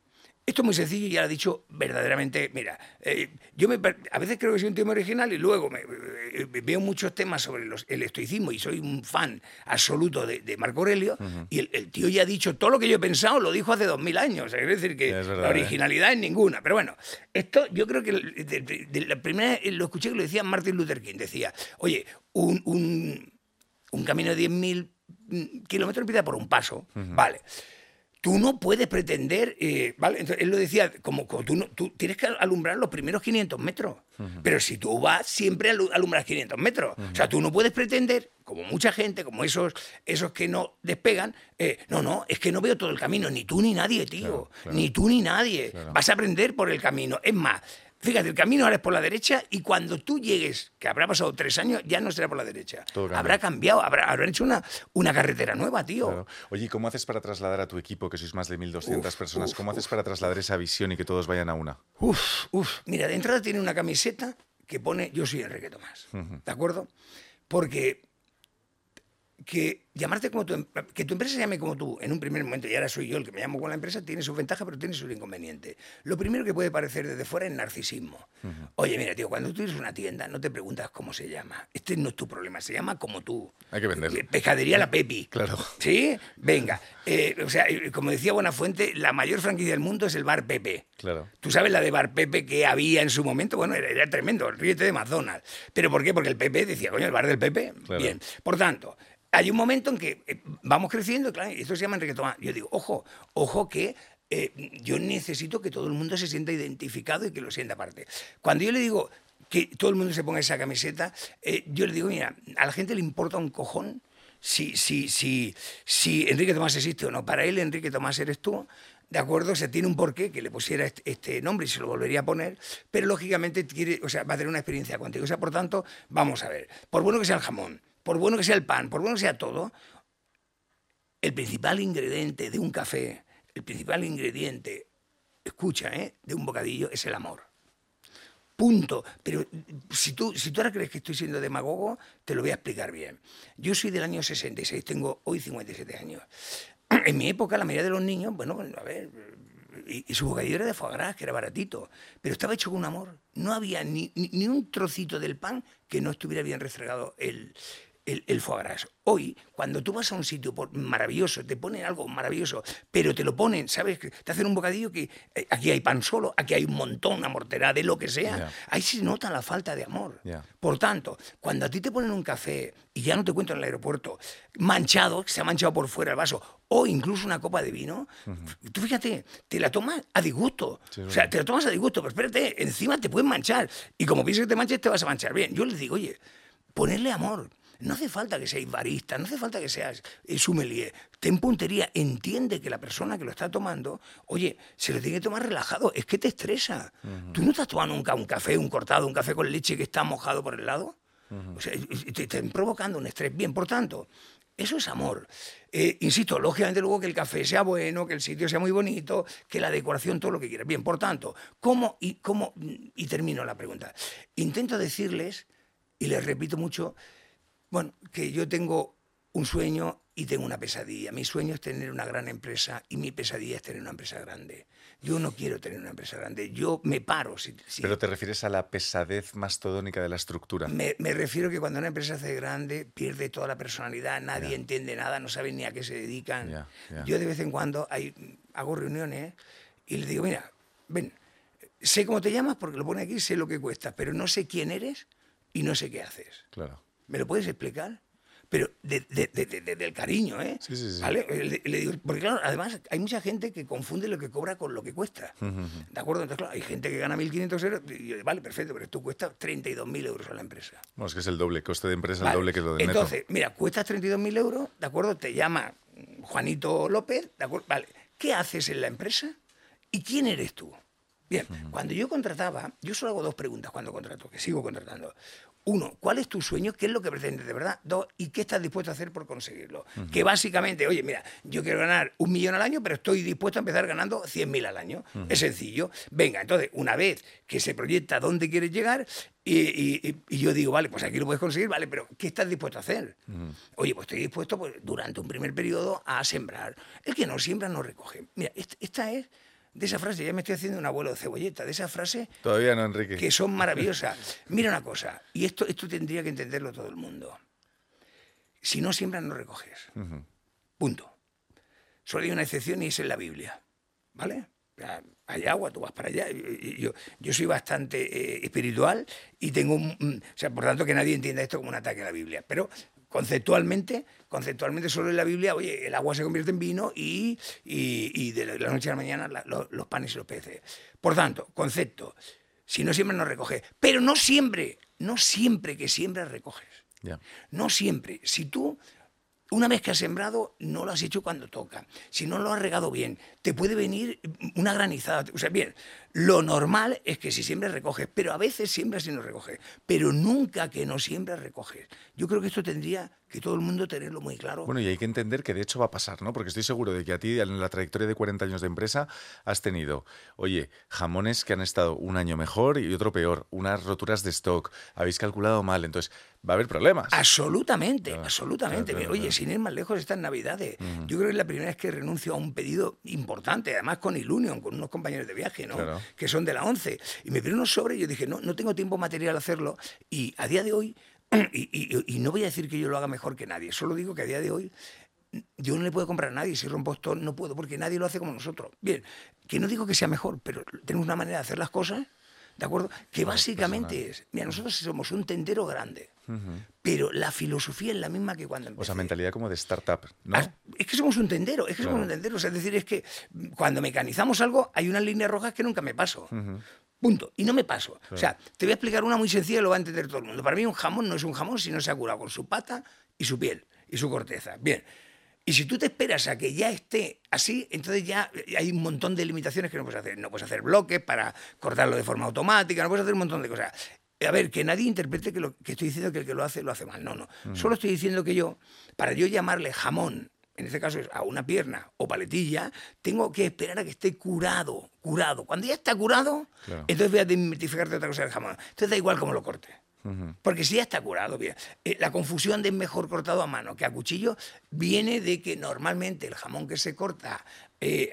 Esto es muy sencillo y ya lo he dicho verdaderamente. Mira, eh, yo me, a veces creo que soy un tema original y luego me, eh, veo muchos temas sobre los- el estoicismo y soy un fan absoluto de, de Marco Aurelio. Y el, el tío ya ha dicho todo lo que yo he pensado, lo dijo hace dos mil años. Quiere decir que Es verdad, la ¿eh? originalidad es ninguna. Pero bueno, esto yo creo que el- de, de- de la primera lo escuché que lo decía Martin Luther King. Decía, oye, un, un, un camino de 10.000 mm, kilómetros empieza por un paso. Vale. Tú no puedes pretender, eh, ¿vale? Entonces, él lo decía, como, como tú, no- tú tienes que alumbrar los primeros 500 metros, pero si tú vas, siempre alu- alumbras 500 metros. O sea, tú no puedes pretender, como mucha gente, como esos, esos que no despegan, eh, no, no, es que no veo todo el camino, ni tú ni nadie, tío, Claro, claro. ni tú ni nadie. Vas a aprender por el camino. Es más, fíjate, el camino ahora es por la derecha y cuando tú llegues, que habrá pasado tres años, ya no será por la derecha. Cambia. habrá cambiado, habrá, habrán hecho una, una carretera nueva, tío. Claro. Oye, ¿y cómo haces para trasladar a tu equipo, que sois más de 1.200 personas, cómo haces para trasladar esa visión y que todos vayan a una? Uf, uf. Mira, de entrada tiene una camiseta que pone Yo soy Enrique Tomás. ¿De acuerdo? Porque que llamarte como tu, em- que tu empresa se llame como tú en un primer momento, y ahora soy yo el que me llamo con la empresa, tiene sus ventajas, pero tiene sus inconvenientes. Lo primero que puede parecer desde fuera es narcisismo. Oye, mira, tío, cuando tú tienes una tienda, no te preguntas cómo se llama. Este no es tu problema, se llama como tú. Hay que vender. Eh, Pescadería La Pepi. Claro. ¿Sí? Venga. Eh, o sea, como decía Buenafuente, la mayor franquicia del mundo es el Bar Pepe. Claro. Tú sabes la de Bar Pepe que había en su momento, bueno, era, era tremendo, ríete de McDonald's. ¿Pero por qué? Porque el Pepe decía, coño, el bar del Pepe. Claro. Bien. Por tanto, hay un momento en que eh, vamos creciendo, claro, esto se llama Tomás. Yo digo, ojo, ojo que eh, yo necesito que todo el mundo se sienta identificado y que lo sienta aparte. Cuando yo le digo, que todo el mundo se ponga esa camiseta. Eh, yo le digo, mira, a la gente le importa un cojón si, si, si, si Enrique Tomás existe o no. Para él, Enrique Tomás eres tú. ¿De acuerdo? O sea, tiene un porqué que le pusiera este, este, nombre y se lo volvería a poner, pero lógicamente quiere, o sea, va a tener una experiencia contigo. O sea, por tanto, vamos a ver, por bueno que sea el jamón, por bueno que sea el pan, por bueno que sea todo, el principal ingrediente de un café, el principal ingrediente, escucha, ¿eh? de un bocadillo es el amor. Punto. Pero si tú, si tú ahora crees que estoy siendo demagogo, te lo voy a explicar bien. Yo soy del año 66, tengo hoy 57 años. En mi época, la mayoría de los niños, bueno, a ver, y, su bocadillo era de foie gras, que era baratito, pero estaba hecho con amor. No había ni, ni un trocito del pan que no estuviera bien restregado el, el, el, foie gras. Hoy, cuando tú vas a un sitio maravilloso, te ponen algo maravilloso, pero te lo ponen, ¿sabes? Te hacen un bocadillo que eh, aquí hay pan solo, aquí hay un montón, una mortera de lo que sea. Ahí se nota la falta de amor. Por tanto, cuando a ti te ponen un café, y ya no te cuento en el aeropuerto, manchado, que se ha manchado por fuera el vaso, o incluso una copa de vino, tú fíjate, te la tomas a disgusto. o sea, te la tomas a disgusto, pero espérate, encima te pueden manchar. Y como piensas que te manches, te vas a manchar. Bien, yo les digo, oye, ponerle amor. No hace falta que seas barista, no hace falta que seas eh, sommelier. Ten puntería, entiende que la persona que lo está tomando, oye, se lo tiene que tomar relajado, es que te estresa. ¿Tú no estás tomando nunca un café, un cortado, un café con leche que está mojado por el lado? O sea, te están provocando un estrés. Bien, por tanto, eso es amor. Eh, insisto, lógicamente luego que el café sea bueno, que el sitio sea muy bonito, que la decoración, todo lo que quieras. Bien, por tanto, ¿cómo y, cómo, y termino la pregunta? Intento decirles, y les repito mucho, bueno, que yo tengo un sueño y tengo una pesadilla. Mi sueño es tener una gran empresa y mi pesadilla es tener una empresa grande. Yo no quiero tener una empresa grande, yo me paro. Si, ¿Pero te refieres a la pesadez mastodónica de la estructura? Me, refiero que cuando una empresa hace grande pierde toda la personalidad, nadie entiende nada, no saben ni a qué se dedican. Yo de vez en cuando hay, hago reuniones y le digo, mira, ven, sé cómo te llamas porque lo pone aquí, sé lo que cuesta, pero no sé quién eres y no sé qué haces. Claro. ¿Me lo puedes explicar? Pero desde de, del cariño, ¿eh? Sí, sí, sí. ¿Vale? Le, digo, porque claro, además hay mucha gente que confunde lo que cobra con lo que cuesta. ¿De acuerdo? Entonces, claro, hay gente que gana 1.500 euros y vale, perfecto, pero tú cuestas 32.000 euros a la empresa. Bueno, es que es el doble, coste de empresa el doble que lo de Entonces, mira, cuestas 32.000 euros, ¿de acuerdo? Te llama Juanito López, ¿de acuerdo? Vale, ¿qué haces en la empresa? ¿Y quién eres tú? Bien, cuando yo contrataba, yo solo hago dos preguntas cuando contrato, que sigo contratando. Uno, ¿cuál es tu sueño? ¿Qué es lo que pretendes de verdad? Dos, ¿y qué estás dispuesto a hacer por conseguirlo? Que básicamente, oye, mira, yo quiero ganar un millón al año, pero estoy dispuesto a empezar ganando 100.000 al año. Es sencillo. Venga, entonces, una vez que se proyecta dónde quieres llegar, y, yo digo, vale, pues aquí lo puedes conseguir, vale, pero ¿qué estás dispuesto a hacer? Oye, pues estoy dispuesto pues, durante un primer periodo a sembrar. El que no siembra no recoge. Mira, esta es de esa frase, ya me estoy haciendo un abuelo de cebolleta, de esa frase... Todavía no, Enrique. Que son maravillosas. Mira una cosa, y esto, esto tendría que entenderlo todo el mundo. Si no siembras, no recoges. Punto. Solo hay una excepción y es en la Biblia. ¿Vale? Hay agua, tú vas para allá. Yo, yo soy bastante eh, espiritual y tengo un, O sea, por tanto, que nadie entienda esto como un ataque a la Biblia. Pero conceptualmente, conceptualmente solo en la Biblia, oye, el agua se convierte en vino y, y, de la noche a la mañana los panes y los peces. Por tanto, concepto, si no siempre no recoges, pero no siempre, no siempre que siembras recoges. No siempre. Si tú una vez que has sembrado, no lo has hecho cuando toca. Si no lo has regado bien, te puede venir una granizada. O sea, bien, lo normal es que si siembras recoges, pero a veces siembras y no recoges. Pero nunca que no siembras recoges. Yo creo que esto tendría que todo el mundo tenerlo muy claro. Bueno, y hay que entender que de hecho va a pasar, ¿no? Porque estoy seguro de que a ti, en la trayectoria de 40 años de empresa, has tenido, oye, jamones que han estado un año mejor y otro peor, unas roturas de stock, habéis calculado mal, entonces va a haber problemas. Absolutamente, absolutamente. oye, sin ir más lejos, estas Navidades, yo creo que es la primera vez que renuncio a un pedido importante, además con Ilunion, con unos compañeros de viaje, ¿no? Que son de la 11. Y me pidieron unos sobres y yo dije, no, no tengo tiempo material a hacerlo. Y a día de hoy y, no voy a decir que yo lo haga mejor que nadie, solo digo que a día de hoy yo no le puedo comprar a nadie, si rompo esto no puedo, porque nadie lo hace como nosotros. Bien, que no digo que sea mejor, pero tenemos una manera de hacer las cosas, ¿de acuerdo? Que básicamente es, mira, nosotros somos un tendero grande, pero la filosofía es la misma que cuando empecé. O sea, mentalidad como de startup, ¿no? Ah, es que somos un tendero, es que somos un tendero, es decir, es que cuando mecanizamos algo hay unas líneas rojas que nunca me paso. Punto. Y no me paso. O sea, te voy a explicar una muy sencilla y lo va a entender todo el mundo. Para mí un jamón no es un jamón si no se ha curado con su pata y su piel y su corteza. Bien. Y si tú te esperas a que ya esté así, entonces ya hay un montón de limitaciones que no puedes hacer. No puedes hacer bloques para cortarlo de forma automática, no puedes hacer un montón de cosas. A ver, que nadie interprete que lo que estoy diciendo que el que lo hace lo hace mal. No, no. Solo estoy diciendo que yo, para yo llamarle jamón, en este caso es a una pierna o paletilla, tengo que esperar a que esté curado, curado. Cuando ya está curado, entonces voy a desmitificarte otra cosa del jamón. Entonces da igual cómo lo corte. Porque si ya está curado, bien. Eh, la confusión de mejor cortado a mano que a cuchillo viene de que normalmente el jamón que se corta eh,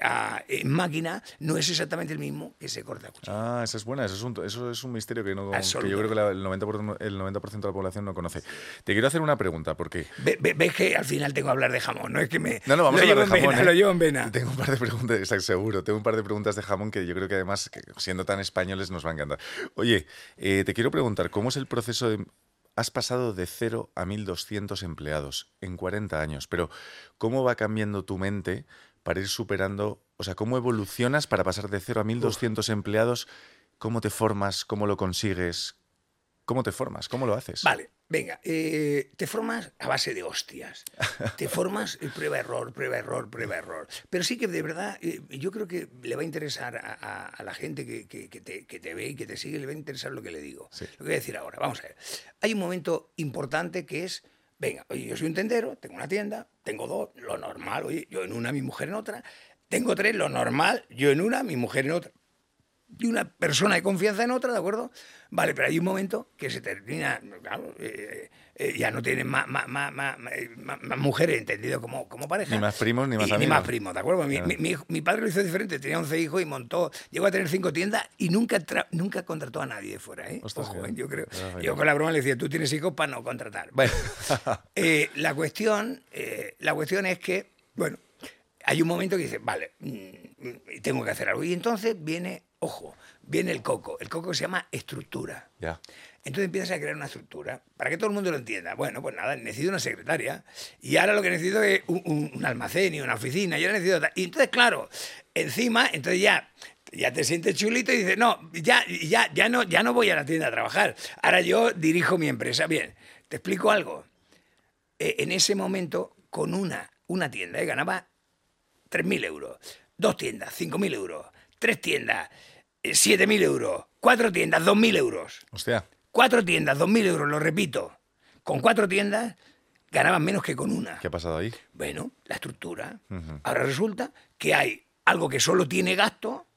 en máquina no es exactamente el mismo que se corta a cuchillo. Ah, esa es buena, eso es un, eso es un misterio que, no, que yo creo que el, 90%, el 90 de la población no conoce. Te quiero hacer una pregunta, porque... ves que al final tengo que hablar de jamón, no es que me... No, no, vamos a hablar de jamón. ¿eh? Lo llevo en vena. Tengo un par de preguntas, seguro, tengo un par de preguntas de jamón que yo creo que además, siendo tan españoles, nos va a encantar. Oye, eh, te quiero preguntar, ¿cómo es el proceso de... Has pasado de 0 a 1.200 empleados en 40 años, pero ¿cómo va cambiando tu mente para ir superando, o sea, cómo evolucionas para pasar de 0 a 1.200 empleados? ¿Cómo te formas? ¿Cómo lo consigues? ¿Cómo te formas? ¿Cómo lo haces? Vale, venga, eh, te formas a base de hostias. Te formas prueba-error, prueba-error, prueba-error. Pero sí que de verdad, eh, yo creo que le va a interesar a, la gente que, te, ve y que te sigue, le va a interesar lo que le digo. Lo que voy a decir ahora, vamos a ver. Hay un momento importante que es Venga, oye, yo soy un tendero, tengo una tienda, tengo dos, lo normal, oye, yo en una, mi mujer en otra. Tengo tres, lo normal, yo en una, mi mujer en otra. Y una persona de confianza en otra, ¿de acuerdo? Vale, pero hay un momento que se termina, claro, eh, eh, ya no tienen más, más, más, más, mujeres, entendido como, como pareja. Ni más primos, ni más amigos. Ni más primos, ¿de acuerdo? Mi, mi, mi, padre lo hizo diferente, tenía 11 hijos y montó, llegó a tener cinco tiendas y nunca, nunca contrató a nadie de fuera, ¿eh? Ojo, yo creo. Yo con la broma le decía, tú tienes hijos para no contratar. Bueno, eh, la, cuestión, la cuestión es que, bueno, hay un momento que dice, vale, mm, tengo que hacer algo. Y entonces viene, ojo, viene el coco. El coco se llama estructura. Ya. Entonces empiezas a crear una estructura para que todo el mundo lo entienda. Bueno, pues nada, necesito una secretaria y ahora lo que necesito es un, almacén y una oficina. Y ahora necesito. Y entonces, claro, encima, entonces ya ya te sientes chulito y dices, no, ya, ya, ya, no, ya no voy a la tienda a trabajar. Ahora yo dirijo mi empresa. Bien, te explico algo. Eh, en ese momento, con una, una tienda, eh, ganaba 3.000 euros. Dos tiendas, 5.000 euros. Tres tiendas, 7.000 eh, euros. Cuatro tiendas, 2.000 euros. Hostia. Cuatro tiendas, 2.000 euros, lo repito. Con cuatro tiendas ganaban menos que con una. ¿Qué ha pasado ahí? Bueno, la estructura. Ahora resulta que hay algo que solo tiene gasto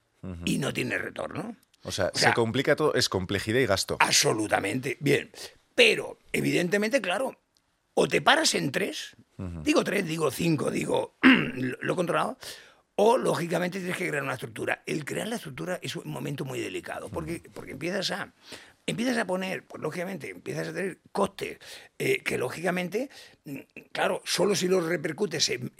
y no tiene retorno. O sea, se complica todo, es complejidad y gasto. Absolutamente. Bien. Pero, evidentemente, claro, o te paras en tres, digo tres, digo cinco, digo lo controlado, o lógicamente tienes que crear una estructura. El crear la estructura es un momento muy delicado, porque, porque empiezas a empiezas a poner, pues lógicamente, empiezas a tener costes eh, que lógicamente, mm, claro, solo si los repercutes en,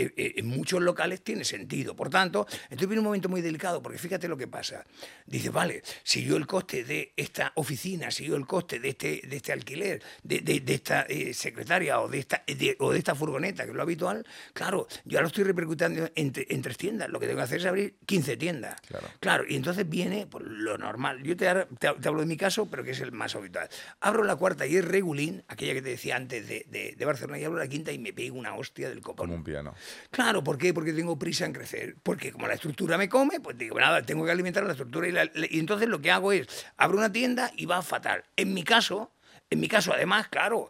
muchos locales tiene sentido. Por tanto, entonces viene un momento muy delicado, porque fíjate lo que pasa. Dice, vale, si yo el coste de esta oficina, si yo el coste de este, de este alquiler, de, esta eh, secretaria o de esta, o de esta furgoneta, que es lo habitual, claro, yo ahora lo estoy repercutiendo en, tres tiendas. Lo que tengo que hacer es abrir 15 tiendas. Claro, y entonces viene por pues, lo normal. Yo te, te hablo de mi caso, pero que es el más habitual. Abro la cuarta y es regulín, aquella que te decía antes de, de, Barcelona, y abro la quinta y me pego una hostia del copón. Como un piano. Claro, ¿por qué? Porque tengo prisa en crecer. Porque como la estructura me come, pues digo, nada, tengo que alimentar la estructura. Y, y entonces lo que hago es, abro una tienda y va fatal. En mi caso, en mi caso, además, claro,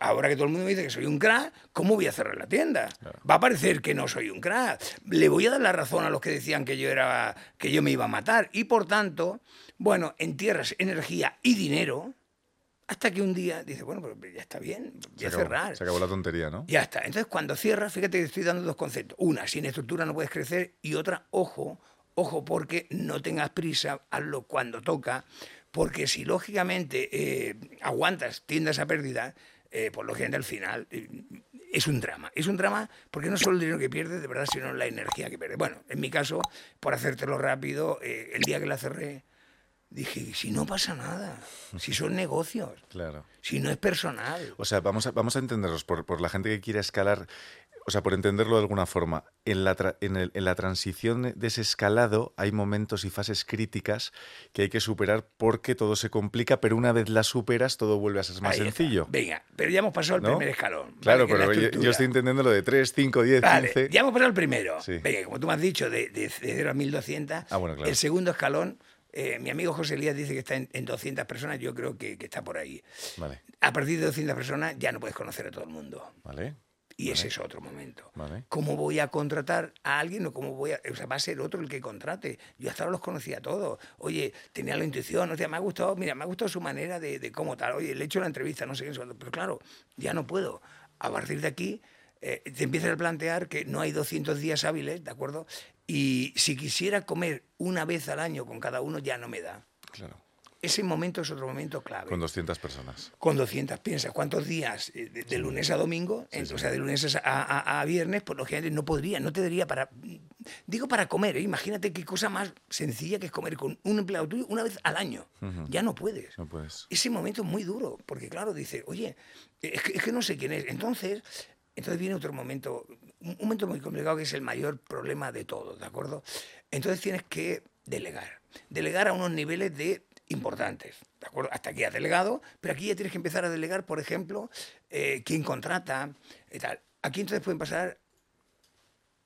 ahora que todo el mundo me dice que soy un crack, ¿cómo voy a cerrar la tienda? Va a parecer que no soy un crack. Le voy a dar la razón a los que decían que yo era que yo me iba a matar y por tanto, bueno, entierras energía y dinero hasta que un día dice, bueno, pues ya está bien, voy a cerrar. Se acabó la tontería, ¿no? Ya está. Entonces, cuando cierras, fíjate que estoy dando dos conceptos. Una, sin estructura no puedes crecer y otra, ojo, ojo, porque no tengas prisa, hazlo cuando toca porque si lógicamente eh, aguantas, tiendas a pérdida, eh, por lo general al final eh, es un drama. Es un drama porque no solo el dinero que pierdes, de verdad, sino la energía que pierdes. Bueno, en mi caso, por hacértelo rápido, el día que la cerré, dije, si no pasa nada, si son negocios, claro. si no es personal. O sea, vamos a, vamos a entenderlos por, por la gente que quiere escalar o sea, por entenderlo de alguna forma, en la, tra- en, el- en la transición de ese escalado hay momentos y fases críticas que hay que superar porque todo se complica, pero una vez las superas todo vuelve a ser más Ahí está. sencillo. Venga, pero ya hemos pasado el ¿no? primer escalón. ¿vale? Claro, la pero yo, yo estoy entendiendo lo de 3, 5, 10, Vale, 15. ya hemos pasado el primero. Sí. Venga, como tú me has dicho, de, de, de 0 a 1200. Ah, bueno, claro. El segundo escalón, eh, mi amigo José Elías dice que está en, en 200 personas, yo creo que, que está por ahí. Vale, A partir de 200 personas ya no puedes conocer a todo el mundo. vale, Y ese es otro momento. vale. ¿Cómo voy a contratar a alguien o cómo voy a.? O sea, va a ser otro el que contrate. Yo hasta ahora los conocía a todos. Oye, tenía la intuición, o sea, me ha gustado, mira, me ha gustado su manera de, de cómo tal. Oye, le he hecho la entrevista, no sé qué, pero claro, ya no puedo. A partir de aquí, eh, te empiezas a plantear que no hay 200 días hábiles, ¿de acuerdo? Y si quisiera comer una vez al año con cada uno, ya no me da. Claro. Ese momento es otro momento clave Con 200 personas. con 200. Piensa, ¿cuántos días eh, de, de lunes a domingo? En- O sea, de lunes a, a- a viernes, pues lógicamente no podría, no te daría para... Digo para comer, ¿eh? imagínate qué cosa más sencilla que es comer con un empleado tuyo una vez al año. Ya no puedes. No puedes. Ese momento es muy duro, porque claro, dice, oye, es que, es que no sé quién es. Entonces, entonces viene otro momento, un momento muy complicado que es el mayor problema de todo, ¿de acuerdo? Entonces tienes que delegar. Delegar a unos niveles de importantes, ¿de acuerdo? Hasta aquí has delegado, pero aquí ya tienes que empezar a delegar, por ejemplo, eh, quién contrata y tal. Aquí entonces pueden pasar,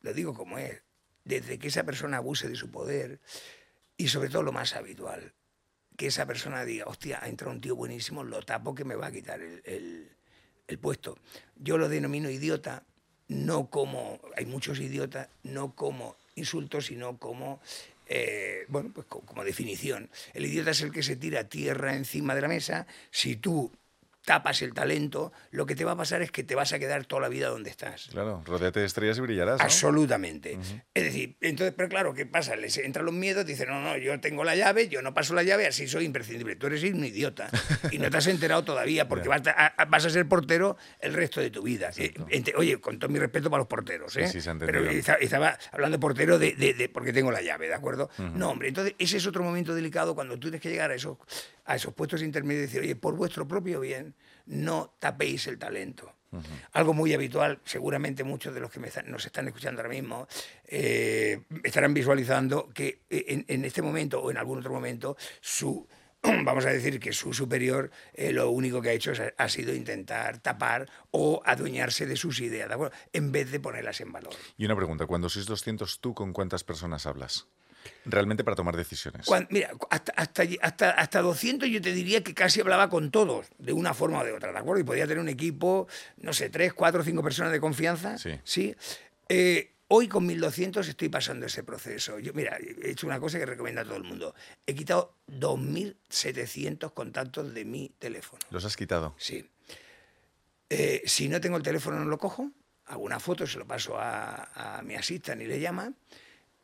lo digo como es, desde que esa persona abuse de su poder y sobre todo lo más habitual, que esa persona diga, hostia, ha entrado un tío buenísimo, lo tapo que me va a quitar el, el- el puesto. Yo lo denomino idiota, no como, hay muchos idiotas, no como insulto, sino como, eh, bueno, pues co- como definición. El idiota es el que se tira tierra encima de la mesa. Si tú tapas el talento, lo que te va a pasar es que te vas a quedar toda la vida donde estás. Claro, rodéate de estrellas y brillarás. ¿no? Absolutamente. Es decir, entonces, pero claro, ¿qué pasa? Les entran los miedos, dicen, no, no, yo tengo la llave, yo no paso la llave, así soy imprescindible. Tú eres un idiota y no te has enterado todavía porque vas a, a- vas a ser portero el resto de tu vida. Eh, oye, con todo mi respeto para los porteros, ¿eh? sí, se ha pero estaba hablando de portero de, de- de- porque tengo la llave, ¿de acuerdo? No, hombre, entonces ese es otro momento delicado cuando tú tienes que llegar a esos, a esos puestos intermedios y decir, oye, por vuestro propio bien, no tapéis el talento. Algo muy habitual, seguramente muchos de los que me están- nos están escuchando ahora mismo eh, estarán visualizando que en, en este momento o en algún otro momento su, vamos a decir que su superior eh, lo único que ha hecho es- ha sido intentar tapar o adueñarse de sus ideas, ¿de acuerdo? En vez de ponerlas en valor. Y una pregunta, cuando sois 200, ¿tú con cuántas personas hablas? Realmente para tomar decisiones. Cuan- mira, hasta, hasta, hasta, hasta 200 yo te diría que casi hablaba con todos, de una forma o de otra, ¿de acuerdo? Y podía tener un equipo, no sé, tres, cuatro, cinco personas de confianza. Sí. Eh, hoy con 1200 estoy pasando ese proceso. Yo, mira, he hecho una cosa que recomiendo a todo el mundo. He quitado 2700 contactos de mi teléfono. ¿Los has quitado? Sí. Eh, si no tengo el teléfono, no lo cojo. Hago una foto, se lo paso a, a mi asistente y le llama.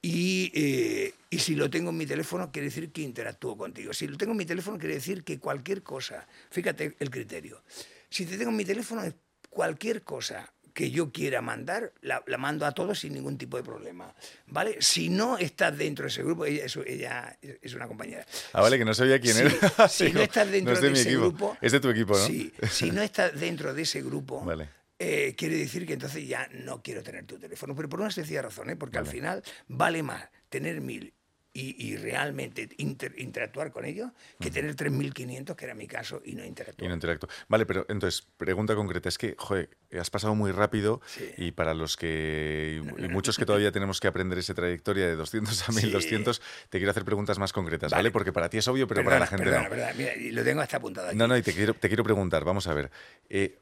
Y, eh, y si lo tengo en mi teléfono, quiere decir que interactúo contigo. Si lo tengo en mi teléfono, quiere decir que cualquier cosa, fíjate el criterio. Si te tengo en mi teléfono, es cualquier cosa que yo quiera mandar, la, la mando a todos sin ningún tipo de problema. ¿Vale? Si no estás dentro de ese grupo, ella, es- ella es una compañera. Ah, vale, que no sabía quién Sí, era. si Digo, no estás dentro no es de, de mi ese equipo. grupo. Es de tu equipo, ¿no? Sí, si no estás dentro de ese grupo, Vale. Eh, quiere decir que entonces ya no quiero tener tu teléfono. Pero por una sencilla razón, ¿eh? porque al final vale más tener mil y, y realmente inter- interactuar con ellos que tener 3.500, que era mi caso, y no interactuar. Y no interactúo. Vale, pero entonces, pregunta concreta. Es que, joder, has pasado muy rápido Sí. y para los que... Y muchos que todavía tenemos que aprender esa trayectoria de 200 a 1200, te quiero hacer preguntas más concretas, ¿vale? Vale. Porque para ti es obvio, pero para la gente perdona, no. perdona, mira, lo tengo hasta apuntado aquí. No, no, y te quiero, te quiero preguntar, vamos a ver. eh,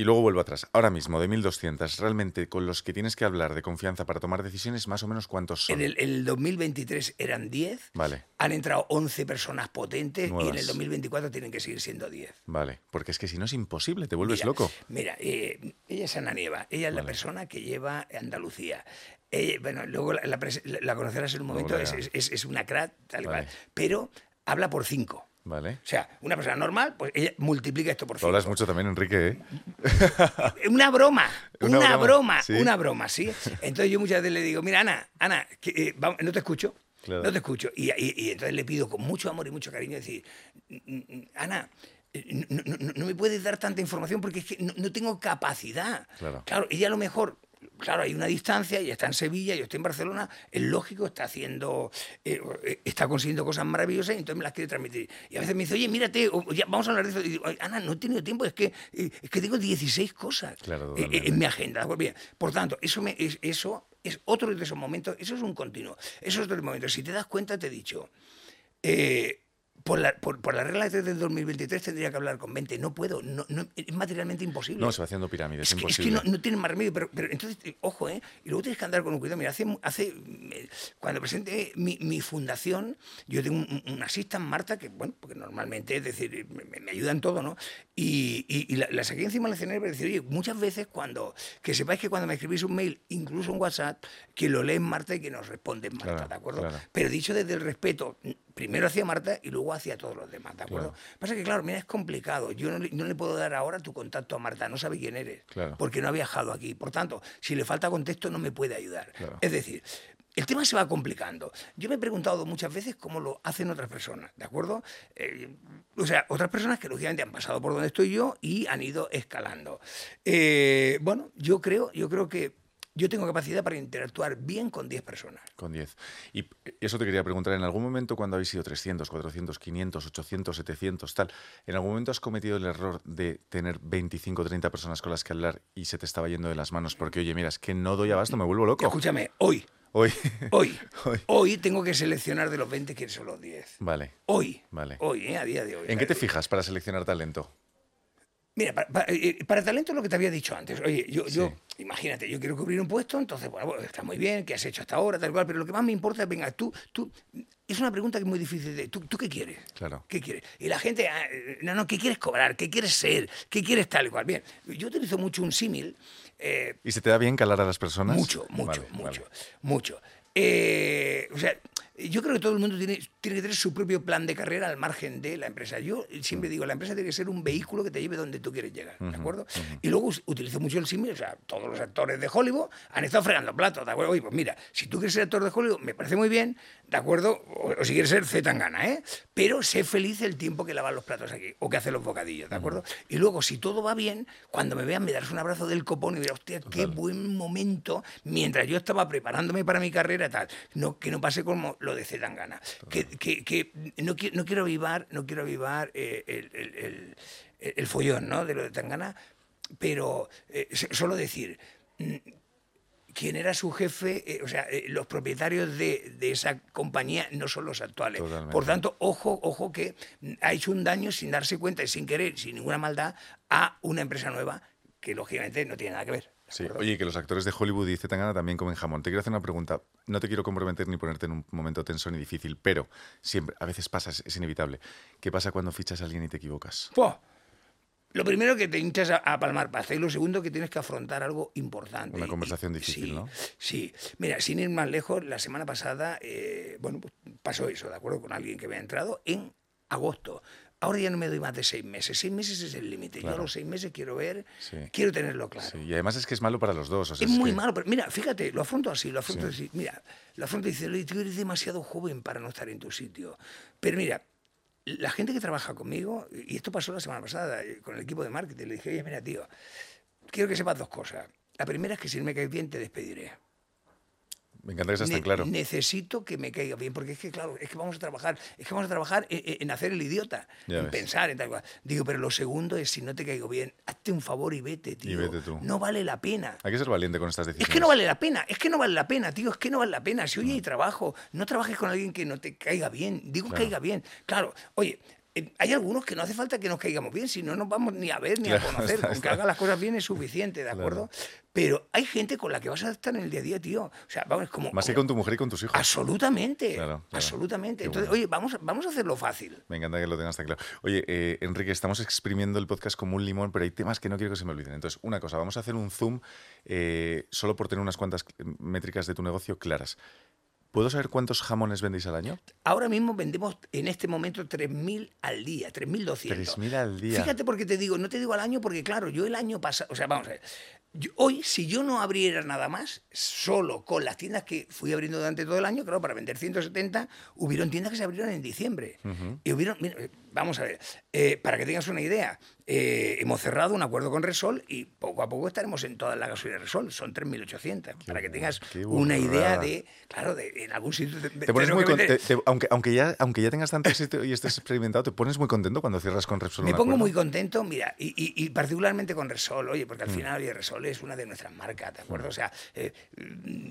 y luego vuelvo atrás. Ahora mismo, de 1200, realmente con los que tienes que hablar de confianza para tomar decisiones, más o menos cuántos son. En el, el 2023 eran 10, Vale, han entrado 11 personas potentes y en el 2024 tienen que seguir siendo 10. vale. Porque es que si no es imposible, te vuelves Mira, loco. Mira, eh, ella es Ana Nieva, ella es la persona que lleva Andalucía. Eh, bueno, luego la, la la- conocerás en un momento, es, es- es una crack, tal y Vale. cual, pero habla por cinco. Vale. O sea, una persona normal, pues ella multiplica esto por cinco. hablas mucho también, Enrique, ¿eh? Una broma, Una una, broma, broma, sí. una broma, ¿sí? Entonces yo muchas veces le digo, mira, Ana, Ana, que, eh, vamos, no te escucho. Claro. No te escucho. Y, y- y entonces le pido con mucho amor y mucho cariño decir, "Mm, mm, Ana, eh, no, no- no- no me puedes dar tanta información porque es que no, no tengo capacidad. Claro. ella a lo mejor claro, hay una distancia, y está en Sevilla, yo estoy en Barcelona, es lógico, está haciendo, eh, eh, está consiguiendo cosas maravillosas y entonces me las quiere transmitir. Y a veces me dice, oye, mírate, vamos a hablar de eso. Y digo, Ana, no he tenido tiempo, es que, eh, es que tengo 16 cosas en mi agenda. Bien, por tanto, eso, me, es, eso es otro de esos momentos, eso es un continuo, eso es otro momento. Si te das cuenta, te he dicho, por la, por, por la regla de del 2023 tendría que hablar con 20. No puedo, no, no, es materialmente imposible. No, se va haciendo pirámides, es, imposible. es que no, tienen más remedio, pero, pero, entonces, eh, ojo, ¿eh? Y luego tienes que andar con un cuidado. Mira, hace, hace cuando presenté mi, mi fundación, yo tengo un, un, asistente, Marta, que, bueno, porque normalmente, es decir, me, me ayuda en todo, ¿no? Y, y, y la, la, saqué encima del escenario para decir, oye, muchas veces cuando, que sepáis que cuando me escribís un mail, incluso un WhatsApp, que lo lee Marta y que nos responde Marta, claro, ¿de acuerdo? Claro. Pero dicho desde el respeto, primero hacia Marta y luego hacia todos los demás, ¿de acuerdo? Claro. Pasa que, claro, mira, es complicado. Yo no le, no le, puedo dar ahora tu contacto a Marta, no sabe quién eres, claro. porque no ha viajado aquí. Por tanto, si le falta contexto, no me puede ayudar. Es decir, el tema se va complicando. Yo me he preguntado muchas veces cómo lo hacen otras personas, ¿de acuerdo? Eh, o sea, otras personas que lógicamente han pasado por donde estoy yo y han ido escalando. Eh, bueno, yo creo, yo creo que yo tengo capacidad para interactuar bien con 10 personas. Con 10. Y eso te quería preguntar, ¿en algún momento cuando habéis sido 300, 400, 500, 800, 700, tal, ¿en algún momento has cometido el error de tener 25, 30 personas con las que hablar y se te estaba yendo de las manos? Porque, oye, mira, es que no doy abasto, me vuelvo loco. Escúchame, hoy. Hoy. Hoy. hoy. Hoy tengo que seleccionar de los 20 quiénes son los 10. Vale. Hoy. Vale. Hoy, ¿eh? a día de hoy. ¿En qué te fijas para seleccionar talento? Mira, para, para, para, talento es lo que te había dicho antes. Oye, yo, sí. yo, imagínate, yo quiero cubrir un puesto, entonces, bueno, está muy bien, ¿qué has hecho hasta ahora? Tal cual, pero lo que más me importa es, venga, tú, tú, es una pregunta que es muy difícil de, ¿tú, ¿tú qué quieres? Claro. ¿Qué quieres? Y la gente, ah, no, no, ¿qué quieres cobrar? ¿Qué quieres ser? ¿Qué quieres tal y cual? Bien, yo utilizo mucho un símil. Eh, ¿Y se te da bien calar a las personas? Mucho, mucho, vale, mucho, vale. mucho. Eh, o sea, yo creo que todo el mundo tiene, tiene, que tener su propio plan de carrera al margen de la empresa. Yo siempre digo, la empresa tiene que ser un vehículo que te lleve donde tú quieres llegar, ¿de acuerdo? Uh -huh. Y luego utilizo mucho el símil, o sea, todos los actores de Hollywood han estado fregando platos, ¿de acuerdo? Oye, pues mira, si tú quieres ser actor de Hollywood, me parece muy bien, ¿de acuerdo? O, o si quieres ser Z Tangana, ¿eh? Pero sé feliz el tiempo que lavas los platos aquí, o que haces los bocadillos, ¿de acuerdo? Uh -huh. Y luego, si todo va bien, cuando me vean, me darás un abrazo del copón y dirás, hostia, qué buen momento, mientras yo estaba preparándome para mi carrera, tal, no, que no pase como lo de Z Tangana. Que, que, que, no, quiero, no quiero avivar, no quiero avivar eh, el, el, el, el, follón ¿no? de lo de Tangana, pero eh, solo decir, mm, quién era su jefe, eh, o sea, eh, los propietarios de, de, esa compañía no son los actuales. Totalmente. Por tanto, ojo, ojo que ha hecho un daño sin darse cuenta y sin querer, sin ninguna maldad, a una empresa nueva que lógicamente no tiene nada que ver. Sí, oye, que los actores de Hollywood y Zetangana también comen jamón. Te quiero hacer una pregunta. No te quiero comprometer ni ponerte en un momento tenso ni difícil, pero siempre, a veces pasa, es, inevitable. ¿Qué pasa cuando fichas a alguien y te equivocas? Lo primero que te hinchas a, a, palmar pasta y lo segundo que tienes que afrontar algo importante. Una conversación difícil, sí, ¿no? Sí. Mira, sin ir más lejos, la semana pasada, eh, bueno, pues pasó eso, ¿de acuerdo? Con alguien que había entrado en agosto. Ahora ya no me doy más de seis meses. Seis meses es el límite. Claro. Yo a los seis meses quiero ver, sí. quiero tenerlo claro. Sí. Y además es que es malo para los dos. O sea, es, es, muy que... malo. Pero mira, fíjate, lo afronto así, lo afronto sí. así. Mira, lo afronto y dice, tú eres demasiado joven para no estar en tu sitio. Pero mira, la gente que trabaja conmigo, y esto pasó la semana pasada eh, con el equipo de marketing, le dije, oye, mira, tío, quiero que sepas dos cosas. La primera es que si no me caes bien, te despediré. Me encanta que seas tan claro. Necesito que me caiga bien, porque es que, claro, es que vamos a trabajar, es que vamos a trabajar en, en hacer el idiota, Ya en ves. pensar, en tal cual. Digo, pero lo segundo es, si no te caigo bien, hazte un favor y vete, tío. Y vete tú. No vale la pena. Hay que ser valiente con estas Es decisiones. que no vale la pena, es que no vale la pena, tío, es que no vale la pena. Si hoy hay trabajo, no trabajes con alguien que no te caiga bien. Digo Claro. caiga bien. Claro, oye, hay algunos que no hace falta que nos caigamos bien, si no nos vamos ni a ver ni Claro, a conocer. está- Con que está. haga las cosas bien es suficiente, ¿de Claro. acuerdo? Pero hay gente con la que vas a estar en el día a día, tío. O sea, vamos, como. Más que con tu mujer y con tus hijos. Absolutamente. Claro. Absolutamente. Entonces, bueno. oye, vamos, a- vamos a hacerlo fácil. Me encanta que lo tengas tan claro. Oye, eh, Enrique, estamos exprimiendo el podcast como un limón, pero hay temas que no quiero que se me olviden. Entonces, una cosa, vamos a hacer un zoom eh, solo por tener unas cuantas métricas de tu negocio claras. ¿Puedo saber cuántos jamones vendéis al año? Ahora mismo vendemos en este momento 3.000 al día, 3.200. 3.000 al día. Fíjate porque te digo, no te digo al año porque claro, yo el año pasado, o sea, vamos a ver, yo- hoy si yo no abriera nada más, solo con las tiendas que fui abriendo durante todo el año, claro, para vender 170, hubieron tiendas que se abrieron en diciembre. Y hubieron, mira, vamos a ver, eh, para que tengas una idea, eh, hemos cerrado un acuerdo con Resol y poco a poco estaremos en toda la gasolina Resol, son 3.800, para que tengas una idea de, claro, de en algún sitio... Te, Te pones tengo muy que con- vender- te- te- aunque, aunque, ya, aunque ya tengas tanto éxito y estés experimentado, ¿te pones muy contento cuando cierras con Repsol Me pongo acuerdo? muy contento, mira, y, y- y particularmente con Resol, oye, porque Mm. al final, oye, Resol es una de nuestras marcas, ¿de acuerdo? O sea, eh,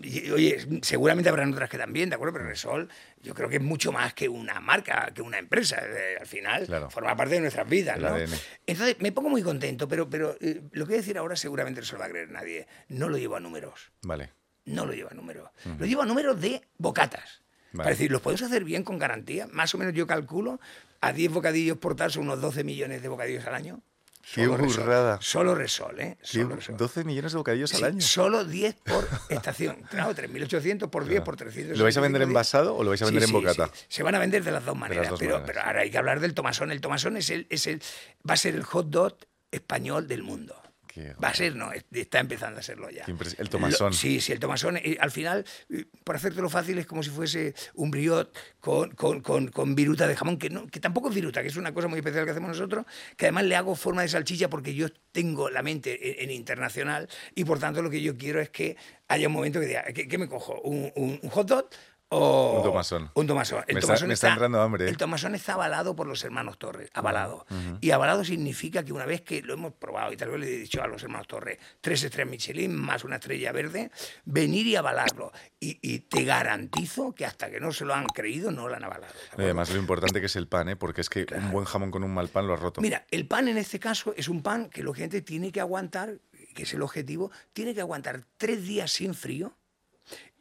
y- oye, seguramente habrán otras que también, ¿de acuerdo? Mm. Pero Resol yo creo que es mucho más que una marca, que una empresa, eh, al final Claro. forma parte de nuestras vidas, El ¿no? ADN. Entonces, me pongo muy contento, pero, pero eh, lo que voy a decir ahora seguramente no se lo va a creer nadie, no lo llevo a números. Vale. No lo lleva a números. Lo lleva a números de bocatas. Vale. Para decir, los podemos hacer bien con garantía. Más o menos yo calculo a 10 bocadillos por tal son unos 12 millones de bocadillos al año. Qué Solo Resol. burrada. Solo Resol, ¿eh? ¿Qué- Solo Resol. 12 millones de bocadillos al Sí, año. Solo 10 por estación. Claro, 3.800 por 10 por 300. ¿Lo vais a vender envasado o lo vais a vender en bocata? sí. Se van a vender de las dos maneras. dos pero, maneras. pero ahora hay que hablar del tomasón. El tomasón es el, es el, va a ser el hot dog español del mundo. Qué Va a ser, no, es- está empezando a serlo ya. El tomasón. Lo- sí, sí, el tomasón. eh, al final, eh, por hacértelo fácil, es como si fuese un briot con, con, con, con viruta de jamón, que, no, que tampoco es viruta, que es una cosa muy especial que hacemos nosotros, que además le hago forma de salchicha porque yo tengo la mente en, en internacional y por tanto lo que yo quiero es que haya un momento que diga, ¿qué, qué me cojo? ¿Un, un- un hot dog? O Un tomasón. Un tomasón. El Me está- tomasón me está entrando hambre, ¿eh? El tomasón está avalado por los hermanos Torres, avalado. Y avalado significa que una vez que lo hemos probado, y tal vez le he dicho a los hermanos Torres, tres estrellas Michelin más una estrella verde, venir y avalarlo. Y, y te garantizo que hasta que no se lo han creído, no lo han avalado. además lo importante que es el pan, ¿eh? porque es que un buen jamón con un mal pan lo has roto. Mira, el pan en este caso es un pan que lógicamente tiene que aguantar, que es el objetivo, tiene que aguantar tres días sin frío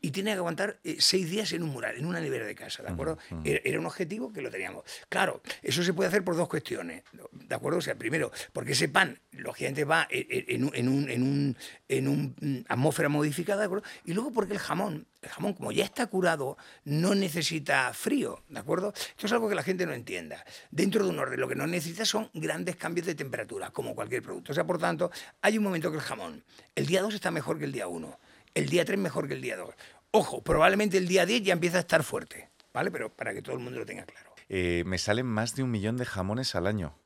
y tiene que aguantar eh, seis días en un mural, en una nevera de casa, ¿de acuerdo? Era, era un objetivo que lo teníamos. Claro, eso se puede hacer por dos cuestiones, ¿de acuerdo? O sea, primero, porque ese pan, lógicamente, va en, en en un, en un, en un, mm, atmósfera modificada, ¿de acuerdo? Y luego porque el jamón, el jamón, como ya está curado, no necesita frío, ¿de acuerdo? Esto es algo que la gente no entienda. Dentro de un orden, lo que no necesita son grandes cambios de temperatura, como cualquier producto. O sea, por tanto, hay un momento que el jamón, el día 2 está mejor que el día 1, el día 3 mejor que el día 2. Ojo, probablemente el día 10 ya empieza a estar fuerte, ¿vale? Pero para que todo el mundo lo tenga claro. Eh, me salen más de un millón de jamones al año.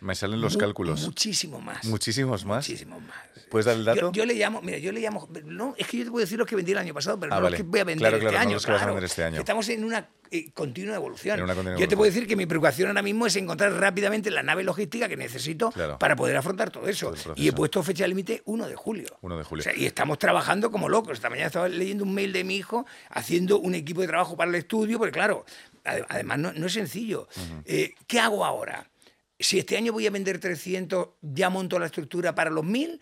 Me salen los Mu- cálculos. Muchísimo más. Muchísimos más. Muchísimo más. ¿Puedes dar el dato? Yo, yo le llamo, mira, yo le llamo, no, es que yo te puedo decir los que vendí el año pasado, pero Ah, no vale. que voy a vender Claro, este claro, no año. los que vas a vender este año. Estamos en una eh, continua evolución. En una continua yo te puedo decir que mi preocupación ahora mismo es encontrar rápidamente la nave logística que necesito para poder afrontar todo eso. Todo y he puesto fecha límite 1 de julio. 1 de julio. O sea, y estamos trabajando como locos. Esta mañana estaba leyendo un mail de mi hijo haciendo un equipo de trabajo para el estudio, porque claro, ade- además no, no es sencillo. Eh, ¿Qué hago ahora? Si este año voy a vender 300, ¿ya monto la estructura para los 1000?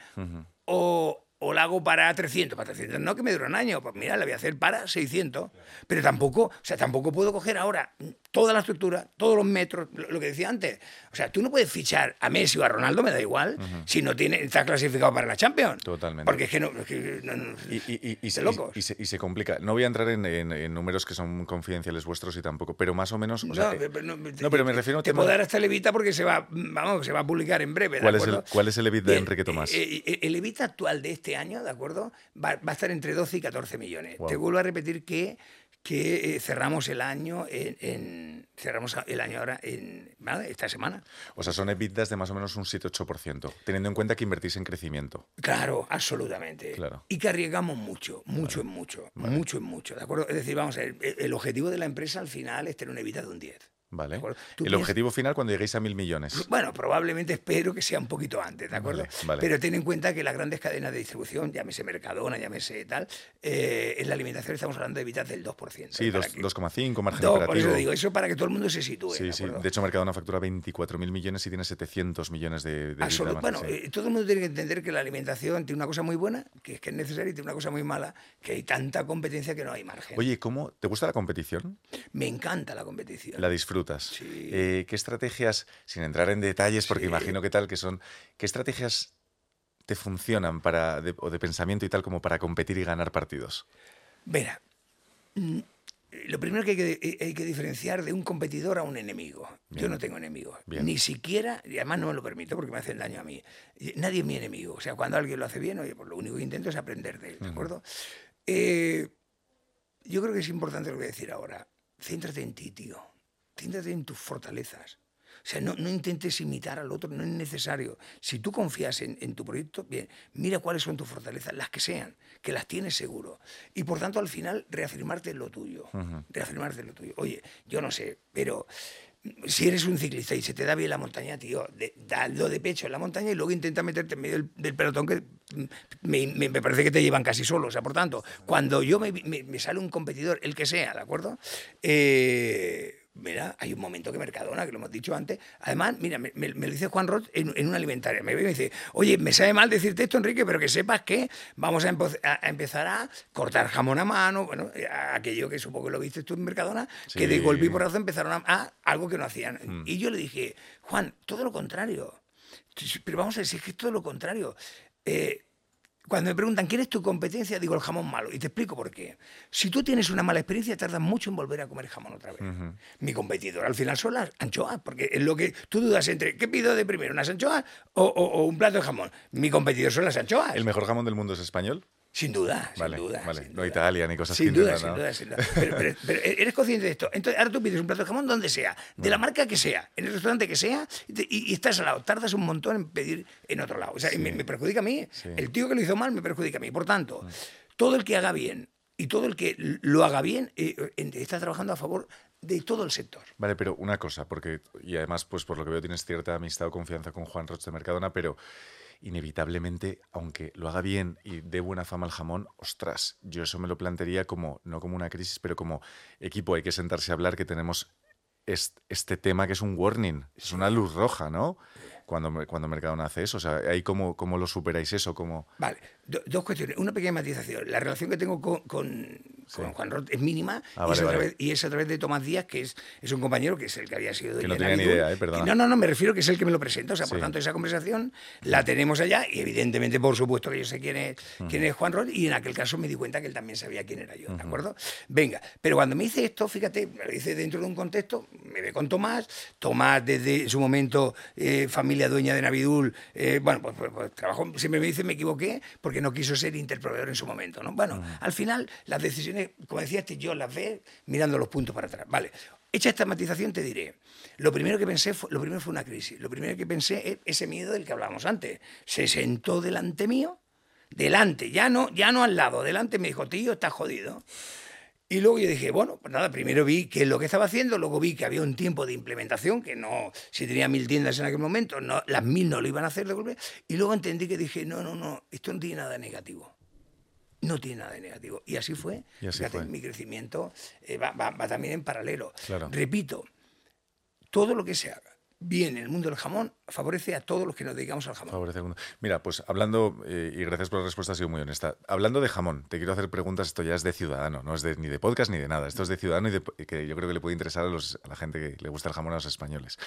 ¿O, o la hago para 300? Para 300 no, que me dura un año. Pues mira, la voy a hacer para 600. Pero tampoco, o sea, tampoco puedo coger ahora toda la estructura, todos los metros, lo, que decía antes. O sea, tú no puedes fichar a Messi o a Ronaldo, me da igual, si no tiene, está clasificado para la Champions. Totalmente. Porque es que no... es que no- no- Y, se, locos. y se- y se complica. No voy a entrar en, en- en números que son confidenciales vuestros y tampoco, pero más o menos. o No, eh, pero no, no, pero me refiero a Te tema- puedo dar hasta el Evita porque se va, vamos, se va a publicar en breve. ¿de ¿Cuál es el- cuál es el Evita de Bien, Enrique Tomás? eh, eh, el Evita actual de este año, ¿de acuerdo? Va, va a estar entre 12 y 14 millones. Te vuelvo a repetir que, que eh, cerramos el año en, en- cerramos el año ahora en ¿vale? esta semana. O sea, son EBITDAs de más o menos un 7-8%, teniendo en cuenta que invertís en crecimiento. Claro, absolutamente. Claro. Y que arriesgamos mucho, mucho en mucho, mucho en mucho, ¿de acuerdo? Es decir, vamos a ver, el, objetivo de la empresa al final es tener una Evita de un 10. ¿Vale? El piensas- objetivo final cuando lleguéis a mil millones. Bueno, probablemente espero que sea un poquito antes, ¿de acuerdo? Vale, vale. Pero ten en cuenta que las grandes cadenas de distribución, llámese Mercadona, llámese tal, eh, en la alimentación estamos hablando de evitas del 2%. Sí, ¿eh? Para dos- que- 2,5 margen No, por operativo. eso digo, eso para que todo el mundo se sitúe. Sí, ¿de sí. De hecho, Mercadona factura 24.000 millones y tiene 700 millones de, de Absolut- bueno, sí. eh, todo el mundo tiene que entender que la alimentación tiene una cosa muy buena, que es que es necesaria, y tiene una cosa muy mala, que hay tanta competencia que no hay margen. Oye, ¿cómo te gusta la competición? Me encanta la competición. La Sí. Eh, ¿Qué estrategias, sin entrar en detalles, porque Sí. imagino que tal, que son, qué estrategias te funcionan para, de- o de pensamiento y tal como para competir y ganar partidos? Verá, mm, lo primero que hay que, eh, hay que diferenciar de un competidor a un enemigo. Yo no tengo enemigos. Ni siquiera, y además no me lo permito porque me hacen daño a mí. Nadie es mi enemigo. O sea, cuando alguien lo hace bien, oye, pues lo único que intento es aprender de él, ¿de acuerdo? Eh, yo creo que es importante lo que voy a decir ahora. Céntrate en ti, tío. Céntrate en tus fortalezas. O sea, no, intentes imitar al otro, no es necesario. Si tú confías en, tu proyecto, bien, mira cuáles son tus fortalezas, las que sean, que las tienes seguro. Y por tanto, al final, reafirmarte en lo tuyo. Reafirmarte en lo tuyo. Oye, yo no sé, pero si eres un ciclista y se te da bien la montaña, tío, de, dalo de pecho en la montaña y luego intenta meterte en medio del, pelotón que me, parece que te llevan casi solo. O sea, por tanto, cuando yo me, me sale un competidor, el que sea, ¿de acuerdo? Eh, Mira, hay un momento que Mercadona, que lo hemos dicho antes, además, mira, me, lo dice Juan Roth en, una alimentaria. Me ve y me dice, oye, me sabe mal decirte esto, Enrique, pero que sepas que vamos a, empezar a cortar jamón a mano, bueno, aquello que supongo que lo viste tú en Mercadona, que de golpe y porrazo empezaron a, algo que no hacían. Mm. Y yo le dije, Juan, todo lo contrario. Pero vamos a decir que es todo lo contrario. Eh, cuando me preguntan quién es tu competencia, digo el jamón malo. Y te explico por qué. Si tú tienes una mala experiencia, tardas mucho en volver a comer jamón otra vez. Mi competidor al final son las anchoas, porque es lo que tú dudas entre qué pido de primero, unas anchoas o un plato de jamón. Mi competidor son las anchoas. ¿El mejor jamón del mundo es español? Sin duda, sin duda. Vale. no Italia ni cosas sin duda, sin duda, sin duda. Pero, eres consciente de esto. Entonces, ahora tú pides un plato de jamón donde sea, de la marca que sea, en el restaurante que sea, y, estás al lado. Tardas un montón en pedir en otro lado. O sea, me, perjudica a mí. El tío que lo hizo mal me perjudica a mí. Por tanto, mm. todo el que haga bien y todo el que lo haga bien eh, está trabajando a favor de todo el sector. Vale, pero una cosa, porque, y además, pues por lo que veo tienes cierta amistad o confianza con Juan Roche de Mercadona, pero inevitablemente, aunque lo haga bien y dé buena fama al jamón, ostras, yo eso me lo plantearía como, no como una crisis, pero como equipo, hay que sentarse a hablar que tenemos este, tema que es un warning, es una luz roja, ¿no? Cuando, cuando Mercadona hace eso, o sea, ahí cómo, cómo lo superáis eso, cómo... Vale, dos cuestiones. Una pequeña matización. La relación que tengo con, Juan Roth es mínima ah, y, es a través de Tomás Díaz, que es, es un compañero que es el que había sido... Que no tenía ni idea, ¿eh? Perdona. No, no, no, me refiero que es el que me lo presenta. O sea, por tanto, esa conversación la tenemos allá y evidentemente, por supuesto, que yo sé quién es, quién es Juan Roth y en aquel caso me di cuenta que él también sabía quién era yo, ¿de acuerdo? Venga, pero cuando me dice esto, fíjate, me lo dice dentro de un contexto, me ve con Tomás, Tomás desde su momento, eh, familia dueña de Navidul, eh, bueno, pues, pues, pues, trabajó, siempre me dice me equivoqué porque no quiso ser inter proveedor en su momento. ¿no? Bueno, al final las decisiones, como decía este, yo las ve mirando los puntos para atrás. Vale, hecha esta matización te diré, lo primero que pensé fue, lo primero fue una crisis, lo primero que pensé es ese miedo del que hablábamos antes. Se sentó delante mío, delante, ya no, ya no al lado, delante me dijo, tío, estás jodido. Y luego yo dije, bueno, pues nada, primero vi qué es lo que estaba haciendo, luego vi que había un tiempo de implementación, que no, si tenía mil tiendas en aquel momento, no, las mil no lo iban a hacer de golpe, y luego entendí que dije, no, no, no, esto no tiene nada negativo no tiene nada de negativo. Y así fue. mi crecimiento eh, va, también en paralelo. Repito, todo lo que se haga bien en el mundo del jamón favorece a todos los que nos dedicamos al jamón. Mira, pues hablando, eh, y gracias por la respuesta, ha sido muy honesta. Hablando de jamón, te quiero hacer preguntas, esto ya es de ciudadano, no es de, ni de podcast ni de nada, esto es de ciudadano y que yo creo que le puede interesar a, a la gente que le gusta el jamón a los españoles.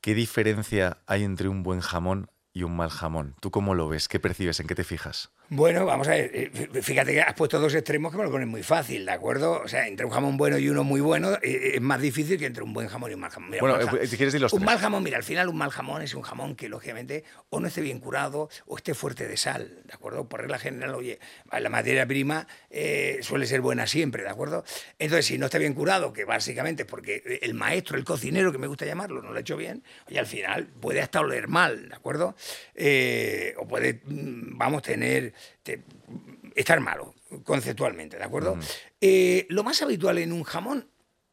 ¿Qué diferencia hay entre un buen jamón y un mal jamón? ¿Tú cómo lo ves? ¿Qué percibes? ¿En qué te fijas? Bueno, vamos a ver, eh, fíjate que has puesto dos extremos que me lo ponen muy fácil, ¿de acuerdo? O sea, entre un jamón bueno y uno muy bueno eh, es más difícil que entre un buen jamón y un mal jamón. bueno, eh, si quieres decir los Un mal jamón, mira, al final un mal jamón es un jamón que lógicamente o no esté bien curado o esté fuerte de sal, ¿de acuerdo? Por regla general, oye, la materia prima suele ser buena siempre, ¿de acuerdo? Entonces, si no está bien curado, que básicamente es porque el maestro, el cocinero, que me gusta llamarlo, no lo ha hecho bien, oye, al final puede hasta oler mal, ¿de acuerdo? o puede, mm, vamos, tener estar malo, conceptualmente, ¿de acuerdo? Eh, lo más habitual en un jamón,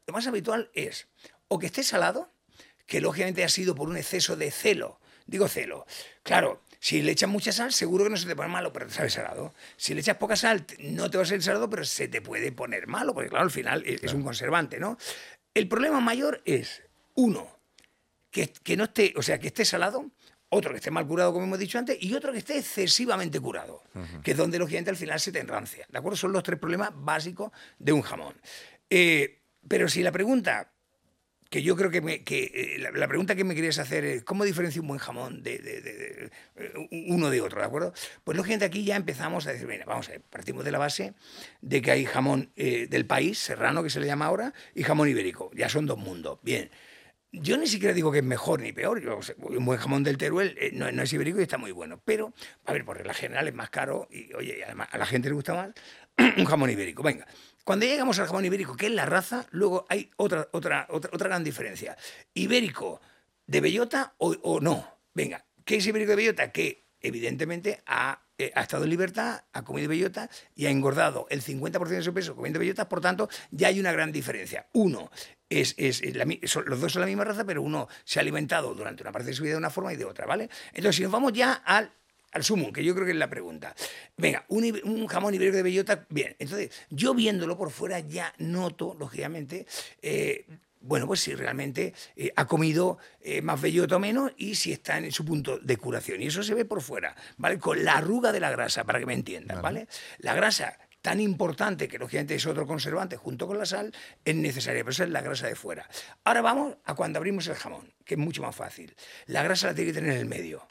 lo más habitual es o que esté salado, que lógicamente ha sido por un exceso de celo. Digo celo. Claro, si le echas mucha sal, seguro que no se te pone malo, pero te sabe salado. Si le echas poca sal, no te va a ser salado, pero se te puede poner malo, porque claro, al final es, un conservante, ¿no? El problema mayor es, uno, que, que, no esté, o sea, que esté salado, otro que esté mal curado, como hemos dicho antes, y otro que esté excesivamente curado, que es donde lógicamente al final se te enrancia. ¿De acuerdo? Son los tres problemas básicos de un jamón. Eh, pero si la pregunta que yo creo que, me- que, eh, la, la pregunta que me querías hacer es, ¿cómo diferencia un buen jamón de, de- de- de- eh, uno de otro, ¿de acuerdo? Pues lógicamente aquí ya empezamos a decir, mira, vamos a ver, partimos de la base de que hay jamón eh, del país, serrano, que se le llama ahora, y jamón ibérico, ya son dos mundos. Bien. Yo ni siquiera digo que es mejor ni peor. Un buen jamón del Teruel eh, no, es ibérico y está muy bueno. Pero, a ver, por regla general es más caro y, oye, además a la gente le gusta más un jamón ibérico. Venga, cuando llegamos al jamón ibérico, que es la raza, luego hay otra, otra, otra, otra gran diferencia. Ibérico de bellota o, o no. Venga, ¿qué es ibérico de bellota? Que evidentemente ha, eh, ha estado en libertad, ha comido bellota y ha engordado el 50% de su peso comiendo bellotas, por tanto, ya hay una gran diferencia. Uno, es, es- la son- los dos son la misma raza, pero uno se ha alimentado durante una parte de su vida de una forma y de otra, ¿vale? Entonces, si nos vamos ya al, al sumo, que yo creo que es la pregunta. Venga, un, un jamón ibérico de bellota, bien. Entonces, yo viéndolo por fuera ya noto, lógicamente, eh, bueno, pues si realmente eh, ha comido eh, más bellota o menos y si está en su punto de curación. Y eso se ve por fuera, ¿vale? Con la arruga de la grasa, para que me entiendan, ¿vale? La grasa tan importante, que lógicamente es otro conservante junto con la sal, es necesaria, pero esa es la grasa de fuera. Ahora vamos a cuando abrimos el jamón, que es mucho más fácil. La grasa la tiene que tener en el medio.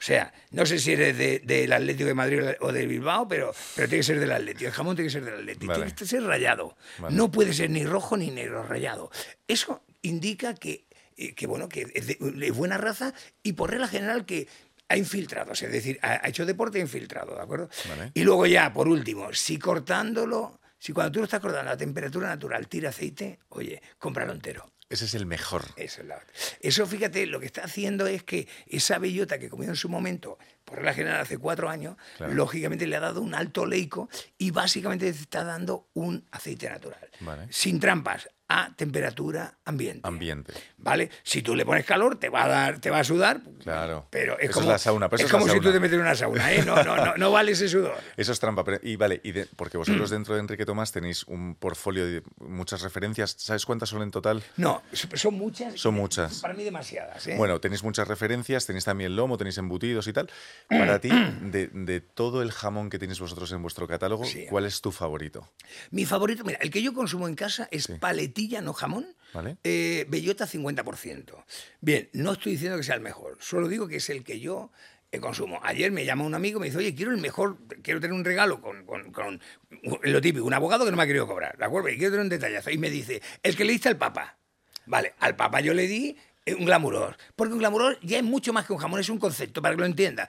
O sea, no sé si eres de- del Atlético de Madrid o de Bilbao, pero, pero tiene que ser del Atlético. El jamón tiene que ser del Atlético. Vale. Tiene que ser rayado. Vale. No puede ser ni rojo ni negro, rayado. Eso indica que, eh, que, bueno, que es de, de buena raza y por regla general que ha infiltrado, es decir, ha, hecho deporte e infiltrado, ¿de acuerdo? Vale. Y luego ya, por último, si cortándolo, si cuando tú lo estás cortando a temperatura natural tira aceite, oye, cómpralo entero. Ese es el mejor. Eso, es la- eso, fíjate, lo que está haciendo es que esa bellota que comió en su momento, por regla general hace cuatro años, Claro. lógicamente le ha dado un alto leico y básicamente te está dando un aceite natural. Vale. Sin trampas, a temperatura ambiente. Ambiente. ¿Vale? Si tú le pones calor, te va a dar, te va a sudar. Claro. Pero es Eso es como, la sauna, pero eso es la como si tú te metes en una sauna, ¿eh? No, no, no, no vale ese sudor. Eso es trampa. pero- y vale, y de- porque vosotros dentro de Enrique Tomás tenéis un portfolio de muchas referencias. ¿Sabes cuántas son en total? No, son muchas. Son muchas. Para mí demasiadas. ¿eh? Bueno, tenéis muchas referencias, tenéis también lomo, tenéis embutidos y tal. Para ti, de, de todo el jamón que tenéis vosotros en vuestro catálogo, Sí. ¿cuál es tu favorito? Mi favorito, mira, el que yo consumo en casa es no jamón. Vale. eh, bellota 50%. Bien, no estoy diciendo que sea el mejor, solo digo que es el que yo eh, consumo. Ayer me llama un amigo y me dice, oye, quiero el mejor, quiero tener un regalo con, con- con lo típico, un abogado que no me ha querido cobrar, ¿de acuerdo? Y quiero tener un detallazo. Y me dice, el que le diste al Papa. Vale, al Papa yo le di eh, un glamuros, porque un glamuros ya es mucho más que un jamón, es un concepto, para que lo entienda.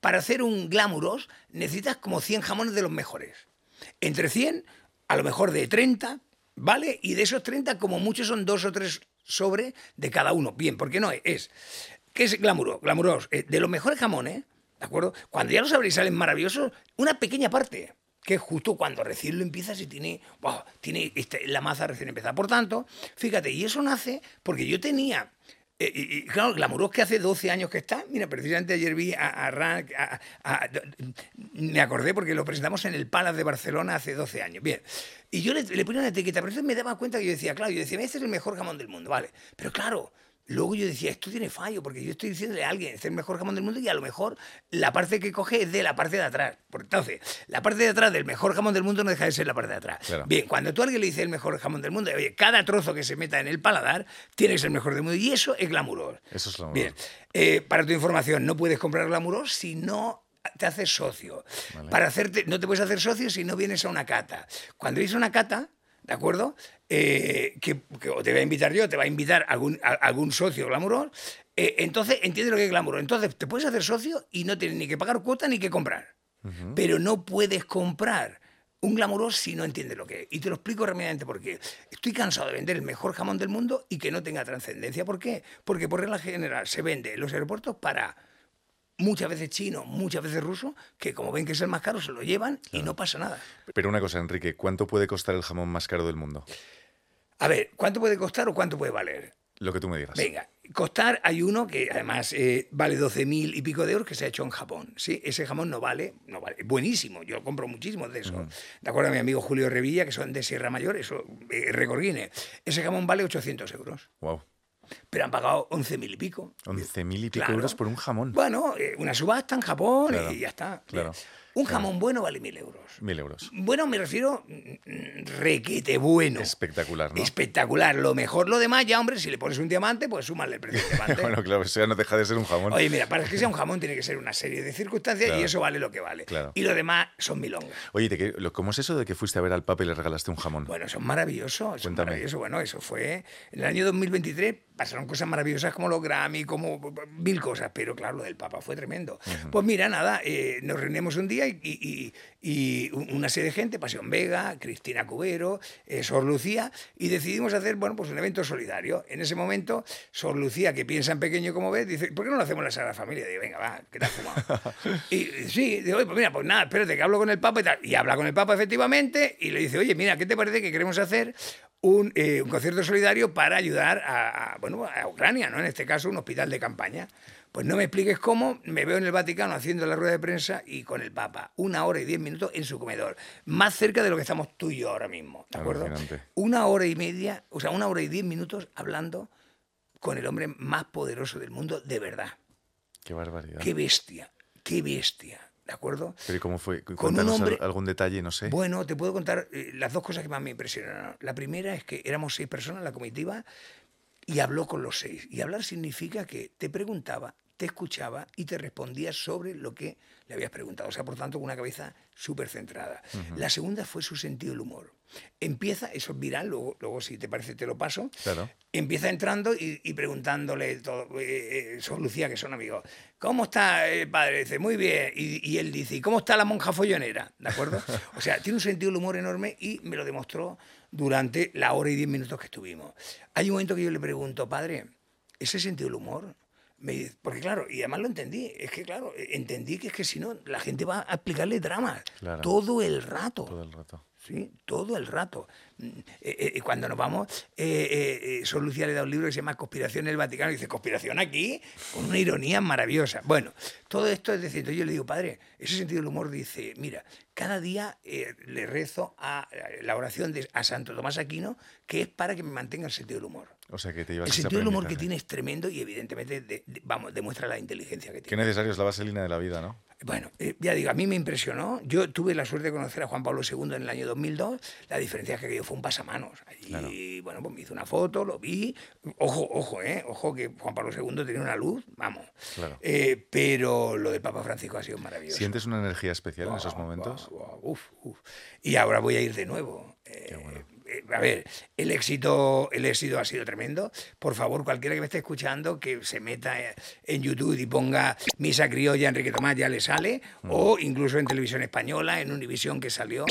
Para hacer un glamuros necesitas como 100 jamones de los mejores. Entre 100, a lo mejor de 30, ¿vale? Y de esos 30, como muchos son dos o tres sobre de cada uno. Bien, ¿por qué no es? ¿Qué es glamuros? Glamuros, eh, de los mejores jamones, ¿de acuerdo? Cuando ya lo sabréis, salen maravillosos, una pequeña parte que es justo cuando recién lo empiezas y tiene, wow, tiene este, la maza recién empezada. Por tanto, fíjate, y eso nace porque yo tenía eh, y, y, claro, Glamuros que hace 12 años que está. Mira, precisamente ayer vi a, a- a- me acordé porque lo presentamos en el Palace de Barcelona hace 12 años. Bien. Y yo le, le ponía una etiqueta, pero entonces me daba cuenta que yo decía, claro, yo decía, este es el mejor jamón del mundo, vale. Pero claro, luego yo decía, esto tiene fallo, porque yo estoy diciéndole a alguien, es el mejor jamón del mundo y a lo mejor la parte que coge es de la parte de atrás. Por entonces, la parte de atrás del mejor jamón del mundo no deja de ser la parte de atrás. Claro. Bien, cuando tú a alguien le dices el mejor jamón del mundo, oye, cada trozo que se meta en el paladar tiene que ser el mejor del mundo. Y eso es glamuros. Eso es glamuros. Bien, eh, para tu información, no puedes comprar glamuros si no te haces socio. Vale. Para hacerte, no te puedes hacer socio si no vienes a una cata. Cuando vienes a una cata, ¿de acuerdo? Eh, que, que o te voy a invitar yo, te va a invitar algún, a- algún socio glamuros, eh, entonces entiende lo que es glamuros. Entonces te puedes hacer socio y no tienes ni que pagar cuota ni que comprar. Pero no puedes comprar un glamuros si no entiendes lo que es. Y te lo explico rápidamente por qué. Estoy cansado de vender el mejor jamón del mundo y que no tenga trascendencia. ¿Por qué? Porque por regla general se vende en los aeropuertos para muchas veces chino, muchas veces ruso, que como ven que es el más caro, se lo llevan y no pasa nada. Pero una cosa, Enrique, ¿cuánto puede costar el jamón más caro del mundo? A ver, ¿cuánto puede costar o cuánto puede valer? Lo que tú me digas. Venga, costar hay uno que además eh, vale 12.000 y pico de euros que se ha hecho en Japón. ¿sí? Ese jamón no vale, no vale. Buenísimo, yo compro muchísimos de esos. De acuerdo a mi amigo Julio Revilla, que son de Sierra Mayor, eso, eh, Recorguine. Ese jamón vale 800 euros. Wow. Pero han pagado 11.000 y pico. 11.000 y pico Claro. euros por un jamón. Bueno, eh, una subasta en Japón Claro, y ya está. claro. Un jamón bueno vale mil euros. Mil euros. Bueno, me refiero mm, requete bueno. Espectacular, ¿no? Espectacular. Lo mejor, lo demás, ya, hombre, si le pones un diamante, pues súmale el precio del diamante. bueno, claro, eso ya no deja de ser un jamón. Oye, mira, para que sea un jamón tiene que ser una serie de circunstancias Claro. y eso vale lo que vale. Claro. Y lo demás son milongas. Oye, ¿de qué- lo- ¿cómo es eso de que fuiste a ver al Papa y le regalaste un jamón? Bueno, son maravillosos. Son Cuéntame. maravillosos. Bueno, eso fue en el año 2023. Pasaron cosas maravillosas como los Grammy, como mil cosas, pero claro, lo del Papa fue tremendo. Pues mira, nada, eh, nos reunimos un día y, y- y- y una serie de gente, Pasión Vega, Cristina Cubero, eh, Sor Lucía, y decidimos hacer, bueno, pues un evento solidario. En ese momento, Sor Lucía, que piensa en pequeño como ves, dice, ¿por qué no lo hacemos en la Sagrada Familia? Digo, venga, va, que te has fumado. y sí, digo, pues mira, pues nada, espérate que hablo con el Papa y tal. Y habla con el Papa efectivamente y le dice, oye, mira, ¿qué te parece que queremos hacer un, eh, un concierto solidario para ayudar a, a, bueno, a Ucrania, ¿no? En este caso, un hospital de campaña. Pues no me expliques cómo, me veo en el Vaticano haciendo la rueda de prensa y con el Papa, una hora y diez minutos en su comedor, más cerca de lo que estamos tú y yo ahora mismo, ¿de acuerdo? Una hora y media, o sea, una hora y diez minutos hablando con el hombre más poderoso del mundo, de verdad. Qué barbaridad. Qué bestia, qué bestia, ¿de acuerdo? Pero ¿y cómo fue? un Cuéntanos al- hombre- algún detalle, no sé. Bueno, te puedo contar eh, las dos cosas que más me impresionaron. La primera es que éramos seis personas en la comitiva y habló con los seis. Y hablar significa que te preguntaba, te escuchaba y te respondía sobre lo que le habías preguntado. O sea, por tanto, con una cabeza súper centrada. La segunda fue su sentido del humor. Empieza, eso es viral, luego, luego si te parece te lo paso. Claro. Empieza entrando y, y preguntándole todo, eh, eh, Sor Lucía, que son amigos, ¿cómo está el padre? Dice, muy bien. Y, y él dice, ¿y cómo está la monja follonera? ¿De acuerdo? O sea, tiene un sentido del humor enorme y me lo demostró durante la hora y diez minutos que estuvimos. Hay un momento que yo le pregunto, padre, ¿ese sentido del humor? Me porque claro, y además lo entendí, es que claro, entendí que es que si no, la gente va a explicarle dramas Claro. todo el rato. Todo el rato. Sí, todo el rato. Mm, eh, eh, cuando nos vamos, eh, eh, eh, Lucía le da un libro que se llama Conspiración en el Vaticano y dice, ¿conspiración aquí? Con una ironía maravillosa. Bueno, todo esto es decir, yo le digo, padre, ese sentido del humor dice, mira, cada día eh, le rezo a la oración de, a Santo Tomás Aquino, que es para que me mantenga el sentido del humor. O sea, que te llevas El sentido del humor que tiene es tremendo y evidentemente de- de- vamos, demuestra la inteligencia que tiene. Qué necesario es la vaselina de la vida, ¿no? Bueno, eh, ya digo, a mí me impresionó. Yo tuve la suerte de conocer a Juan Pablo II en el año 2002. La diferencia es que aquello fue un pasamanos. Allí, bueno, pues me hizo una foto, lo vi. Ojo, ojo, ¿eh? Ojo que Juan Pablo II tenía una luz, vamos. Claro. Eh, pero lo del Papa Francisco ha sido maravilloso. ¿Sientes una energía especial en esos momentos? guau, guau, uf, uf. Y ahora voy a ir de nuevo. Eh, eh, a ver, el éxito, el éxito ha sido tremendo. Por favor, cualquiera que me esté escuchando, que se meta eh, en YouTube y ponga Misa Criolla Enrique Tomás, ya le sale. O incluso en televisión española, en Univisión que salió.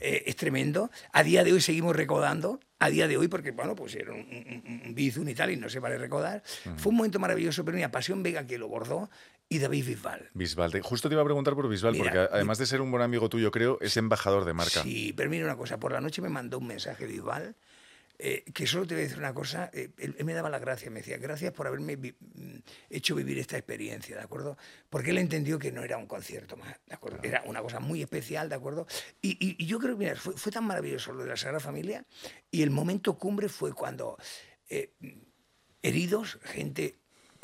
Eh, es tremendo. A día de hoy seguimos recaudando. A día de hoy, porque bueno, pusieron un, un, un Bizun y tal, y no se vale recaudar. Fue un momento maravilloso, pero mira, Pasión Vega que lo bordó y David Bisbal. Bisbal. Justo te iba a preguntar por Bisbal, Mira, porque además de ser un buen amigo tuyo, creo, es embajador de marca. Sí, pero mira una cosa, por la noche me mandó un mensaje Bisbal, eh, que solo te voy a decir una cosa, eh, él, él me daba las gracias, me decía, gracias por haberme vi- mm, hecho vivir esta experiencia, ¿de acuerdo? Porque él entendió que no era un concierto más, ¿de acuerdo? Era una cosa muy especial, ¿de acuerdo? Y, y- y yo creo que, mira, fue, fue tan maravilloso lo de la Sagrada Familia, y el momento cumbre fue cuando eh, heridos, gente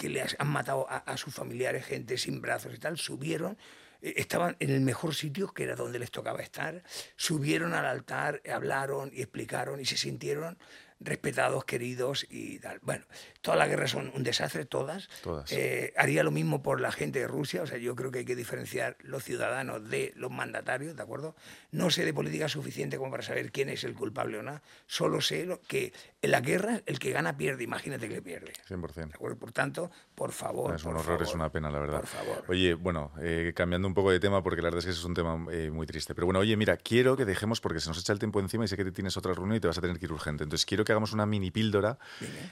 que le han matado a, a sus familiares, gente sin brazos y tal, subieron, eh, estaban en el mejor sitio, que era donde les tocaba estar, subieron al altar, hablaron y explicaron y se sintieron respetados, queridos y tal. Bueno, todas las guerras son un desastre, todas. Todas. Eh, haría lo mismo por la gente de Rusia, o sea, yo creo que hay que diferenciar los ciudadanos de los mandatarios, ¿de acuerdo? No sé de política suficiente como para saber quién es el culpable o no, solo sé lo- que en la guerra el que gana pierde, imagínate que le pierde. 100%. ¿De acuerdo? Por tanto, por favor. Es un horror, es una pena, la verdad. Por favor. Oye, bueno, eh, cambiando un poco de tema, porque la verdad es que ese es un tema eh, muy triste. Pero bueno, oye, mira, quiero que dejemos, porque se nos echa el tiempo encima y sé que te tienes otra reunión y te vas a tener que ir urgente. Entonces, quiero que hagamos una mini píldora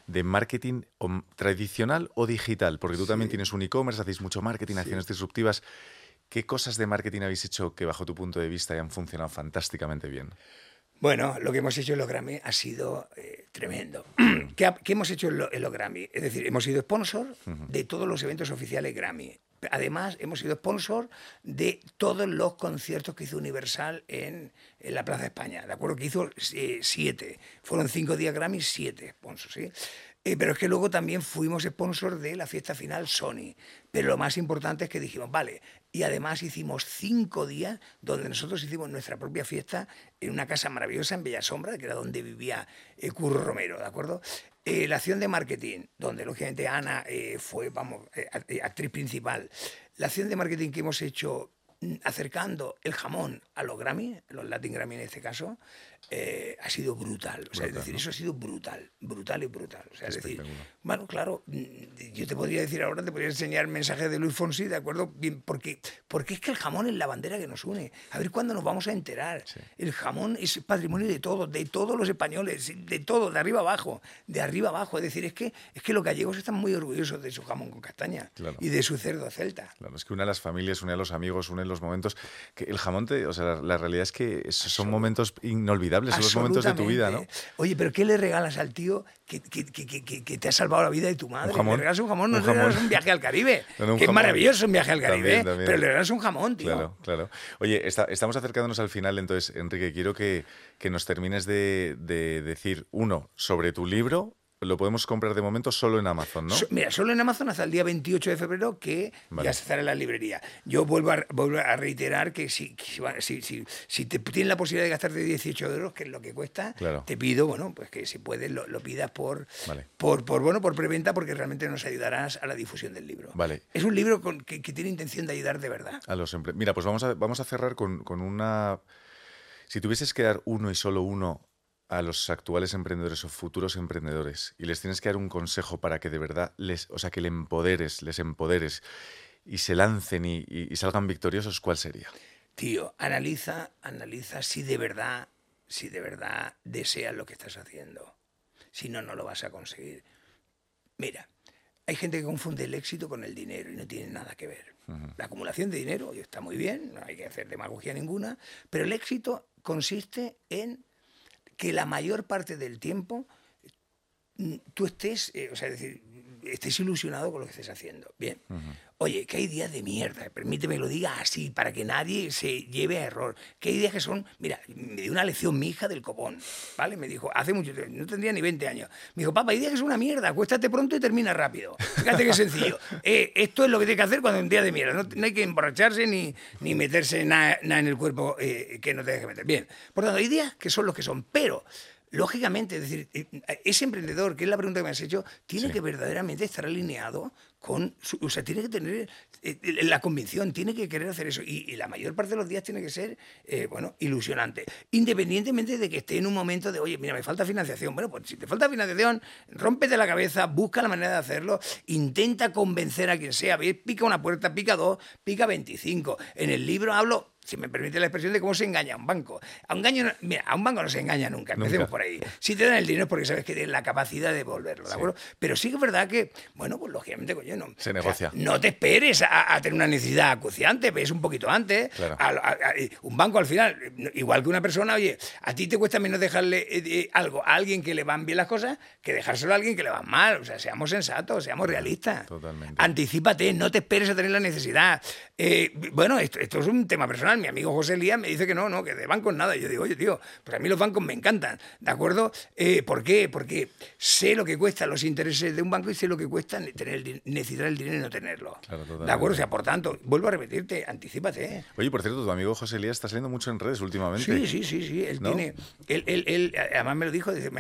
de marketing o- tradicional o digital, porque tú también tienes un e-commerce, hacéis mucho marketing, acciones disruptivas. ¿Qué cosas de marketing habéis hecho que, bajo tu punto de vista, hayan funcionado fantásticamente bien? Bueno, lo que hemos hecho en los Grammy ha sido eh, tremendo. ¿Qué, ha- qué hemos hecho en, lo- en los Grammy? Es decir, hemos sido sponsor de todos los eventos oficiales Grammy. Además, hemos sido sponsor de todos los conciertos que hizo Universal en, en la Plaza de España. ¿De acuerdo? Que hizo eh, siete. Fueron cinco días Grammy, siete sponsors, ¿sí? Eh, pero es que luego también fuimos sponsor de la fiesta final Sony. Pero lo más importante es que dijimos, vale, y además hicimos cinco días donde nosotros hicimos nuestra propia fiesta en una casa maravillosa en Bella Sombra, que era donde vivía eh, Curro Romero, ¿de acuerdo? Eh, la acción de marketing, donde lógicamente Ana eh, fue, vamos, actriz principal. La acción de marketing que hemos hecho mm, acercando el jamón a los Grammy, los Latin Grammy en este caso, eh, ha sido brutal. O sea, es decir, eso ha sido brutal, brutal y brutal. O sea, es decir, bueno, claro, mm, yo te podría decir ahora, te podría enseñar mensajes de Luis Fonsi, ¿de acuerdo? Bien, porque, porque es que el jamón es la bandera que nos une. A ver cuándo nos vamos a enterar. El jamón es patrimonio de todos, de todos los españoles, de todos, de arriba abajo, de arriba abajo. Es decir, es que, es que los gallegos están muy orgullosos de su jamón con castaña y de su cerdo celta. Claro, es que une a las familias, une a los amigos, une los momentos. Que el jamón, te, o sea, la, realidad es que son momentos inolvidables son los momentos de tu vida, ¿no? Oye, pero ¿qué le regalas al tío que, que, que, te ha salvado la vida de tu madre? Un jamón. Le regalas un jamón, no le regalas un viaje al Caribe. que es maravilloso un viaje al Caribe, pero le regalas un jamón, tío. Claro, claro. Oye, estamos acercándonos al final, entonces, Enrique, quiero que, nos termines de, de decir, uno, sobre tu libro, lo podemos comprar de momento solo en Amazon, ¿no? mira, solo en Amazon hasta el día 28 de febrero que ya se estará en la librería. Yo vuelvo a, a reiterar que si, si, si, te tienes la posibilidad de gastarte 18 euros, que es lo que cuesta, te pido, bueno, pues que si puedes lo, pidas por, por, por, bueno, por preventa porque realmente nos ayudarás a la difusión del libro. Vale. Es un libro que, tiene intención de ayudar de verdad. A los Mira, pues vamos a, vamos a cerrar con, con una... Si tuvieses que dar uno y solo uno a los actuales emprendedores o futuros emprendedores y les tienes que dar un consejo para que de verdad les, o sea, que le empoderes, les empoderes y se lancen y, salgan victoriosos, ¿cuál sería? Tío, analiza, analiza si de verdad, si de verdad deseas lo que estás haciendo. Si no, no lo vas a conseguir. Mira, hay gente que confunde el éxito con el dinero y no tiene nada que ver. La acumulación de dinero está muy bien, no hay que hacer demagogia ninguna, pero el éxito consiste en que la mayor parte del tiempo mm, tú estés, eh, o sea, decir, estés ilusionado con lo que estés haciendo. Bien. Oye, que hay días de mierda, permíteme que lo diga así, para que nadie se lleve a error. Que hay días que son, mira, me dio una lección mi hija del copón, ¿vale? Me dijo, hace mucho tiempo, no tendría ni 20 años. Me dijo, papá, hay días que son una mierda, acuéstate pronto y termina rápido. Fíjate qué sencillo. Eh, esto es lo que tiene que hacer cuando es un día de mierda. No, hay que emborracharse ni, ni meterse nada en el cuerpo eh, que no te deje meter. Bien, por tanto, hay días que son los que son, pero lógicamente, es decir, eh, ese emprendedor, que es la pregunta que me has hecho, tiene que verdaderamente estar alineado con, o sea, tiene que tener eh, la convicción, tiene que querer hacer eso. Y, la mayor parte de los días tiene que ser, eh, bueno, ilusionante. Independientemente de que esté en un momento de, oye, mira, me falta financiación. Bueno, pues si te falta financiación, rómpete la cabeza, busca la manera de hacerlo, intenta convencer a quien sea. Pica una puerta, pica dos, pica 25. En el libro hablo si me permite la expresión de cómo se engaña a un banco. A un, mira, a un banco no se engaña nunca, empecemos por ahí. Si te dan el dinero es porque sabes que tienes la capacidad de devolverlo, ¿de acuerdo? Pero sí que es verdad que, bueno, pues lógicamente, coño, no. Se negocia. no te esperes a, tener una necesidad acuciante, ves un poquito antes. un banco al final, igual que una persona, oye, a ti te cuesta menos dejarle eh, eh, algo a alguien que le van bien las cosas que dejárselo a alguien que le van mal. O sea, seamos sensatos, seamos realistas. Totalmente. Anticípate, no te esperes a tener la necesidad. Eh, bueno, esto, esto es un tema personal mi amigo José Lía me dice que no, no, que de bancos nada. Y yo digo, oye, tío, pues a mí los bancos me encantan, ¿de acuerdo? Eh, ¿Por qué? Porque sé lo que cuestan los intereses de un banco y sé lo que cuesta tener necesitar el dinero y no tenerlo. ¿De acuerdo? O sea, por tanto, vuelvo a repetirte, anticípate. Oye, por cierto, tu amigo José Lía está saliendo mucho en redes últimamente. Sí, sí, sí, sí. Él tiene. Él, él, él, además me lo dijo, dice,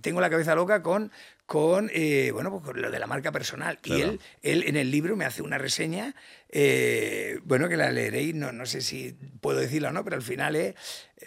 tengo la cabeza loca con con, eh, bueno, pues lo de la marca personal. Y él, él en el libro me hace una reseña, eh, bueno, que la leeréis, no, no sé si puedo decirlo o no, pero al final es,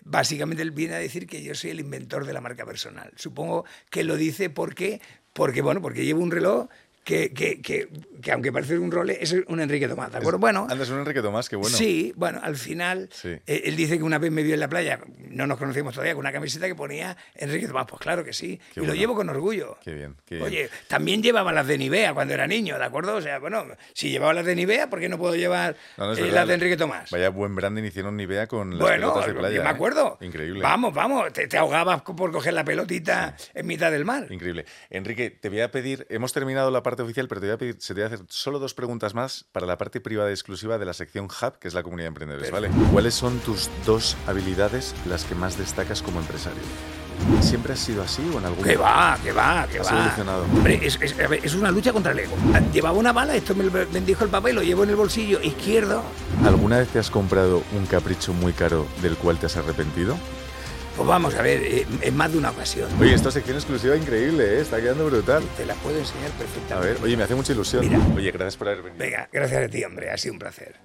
básicamente él viene a decir que yo soy el inventor de la marca personal. Supongo que lo dice porque, porque bueno, porque llevo un reloj que, que, que, que, aunque parece un role, es un Enrique Tomás, ¿de acuerdo? bueno, andas un Enrique Tomás, qué bueno. Sí, bueno, al final, eh, él dice que una vez me vio en la playa, no nos conocíamos todavía, con una camiseta que ponía Enrique Tomás, pues claro que sí, y lo llevo con orgullo. Qué bien, Oye, también llevaba las de Nivea cuando era niño, ¿de acuerdo? O sea, bueno, si llevaba las de Nivea, ¿por qué no puedo llevar eh, las de Enrique Tomás? Vaya buen branding hicieron Nivea con las bueno, pelotas de playa. me ¿eh? acuerdo. Increíble. Vamos, vamos, te, ahogabas por coger la pelotita en mitad del mar. Increíble. Enrique, te voy a pedir, hemos terminado la parte oficial, pero te voy a pedir se te voy a hacer solo dos preguntas más para la parte privada y exclusiva de la sección Hub, que es la comunidad de emprendedores, ¿vale? ¿Cuáles son tus dos habilidades las que más destacas como empresario? ¿Siempre has sido así o en algún Que va, que va, que Has va. evolucionado. Hombre, es, es- a ver, es una lucha contra el ego. Llevaba una bala, esto me lo bendijo el papel, lo llevo en el bolsillo izquierdo. ¿Alguna vez te has comprado un capricho muy caro del cual te has arrepentido? Pues vamos a ver, eh, en más de una ocasión. Oye, esta sección exclusiva increíble, ¿eh? está quedando brutal. Te la puedo enseñar A perfectamente. ver, oye, me hace mucha ilusión. Mira. Oye, gracias por haber venido. Venga, gracias a ti, hombre, ha sido un placer.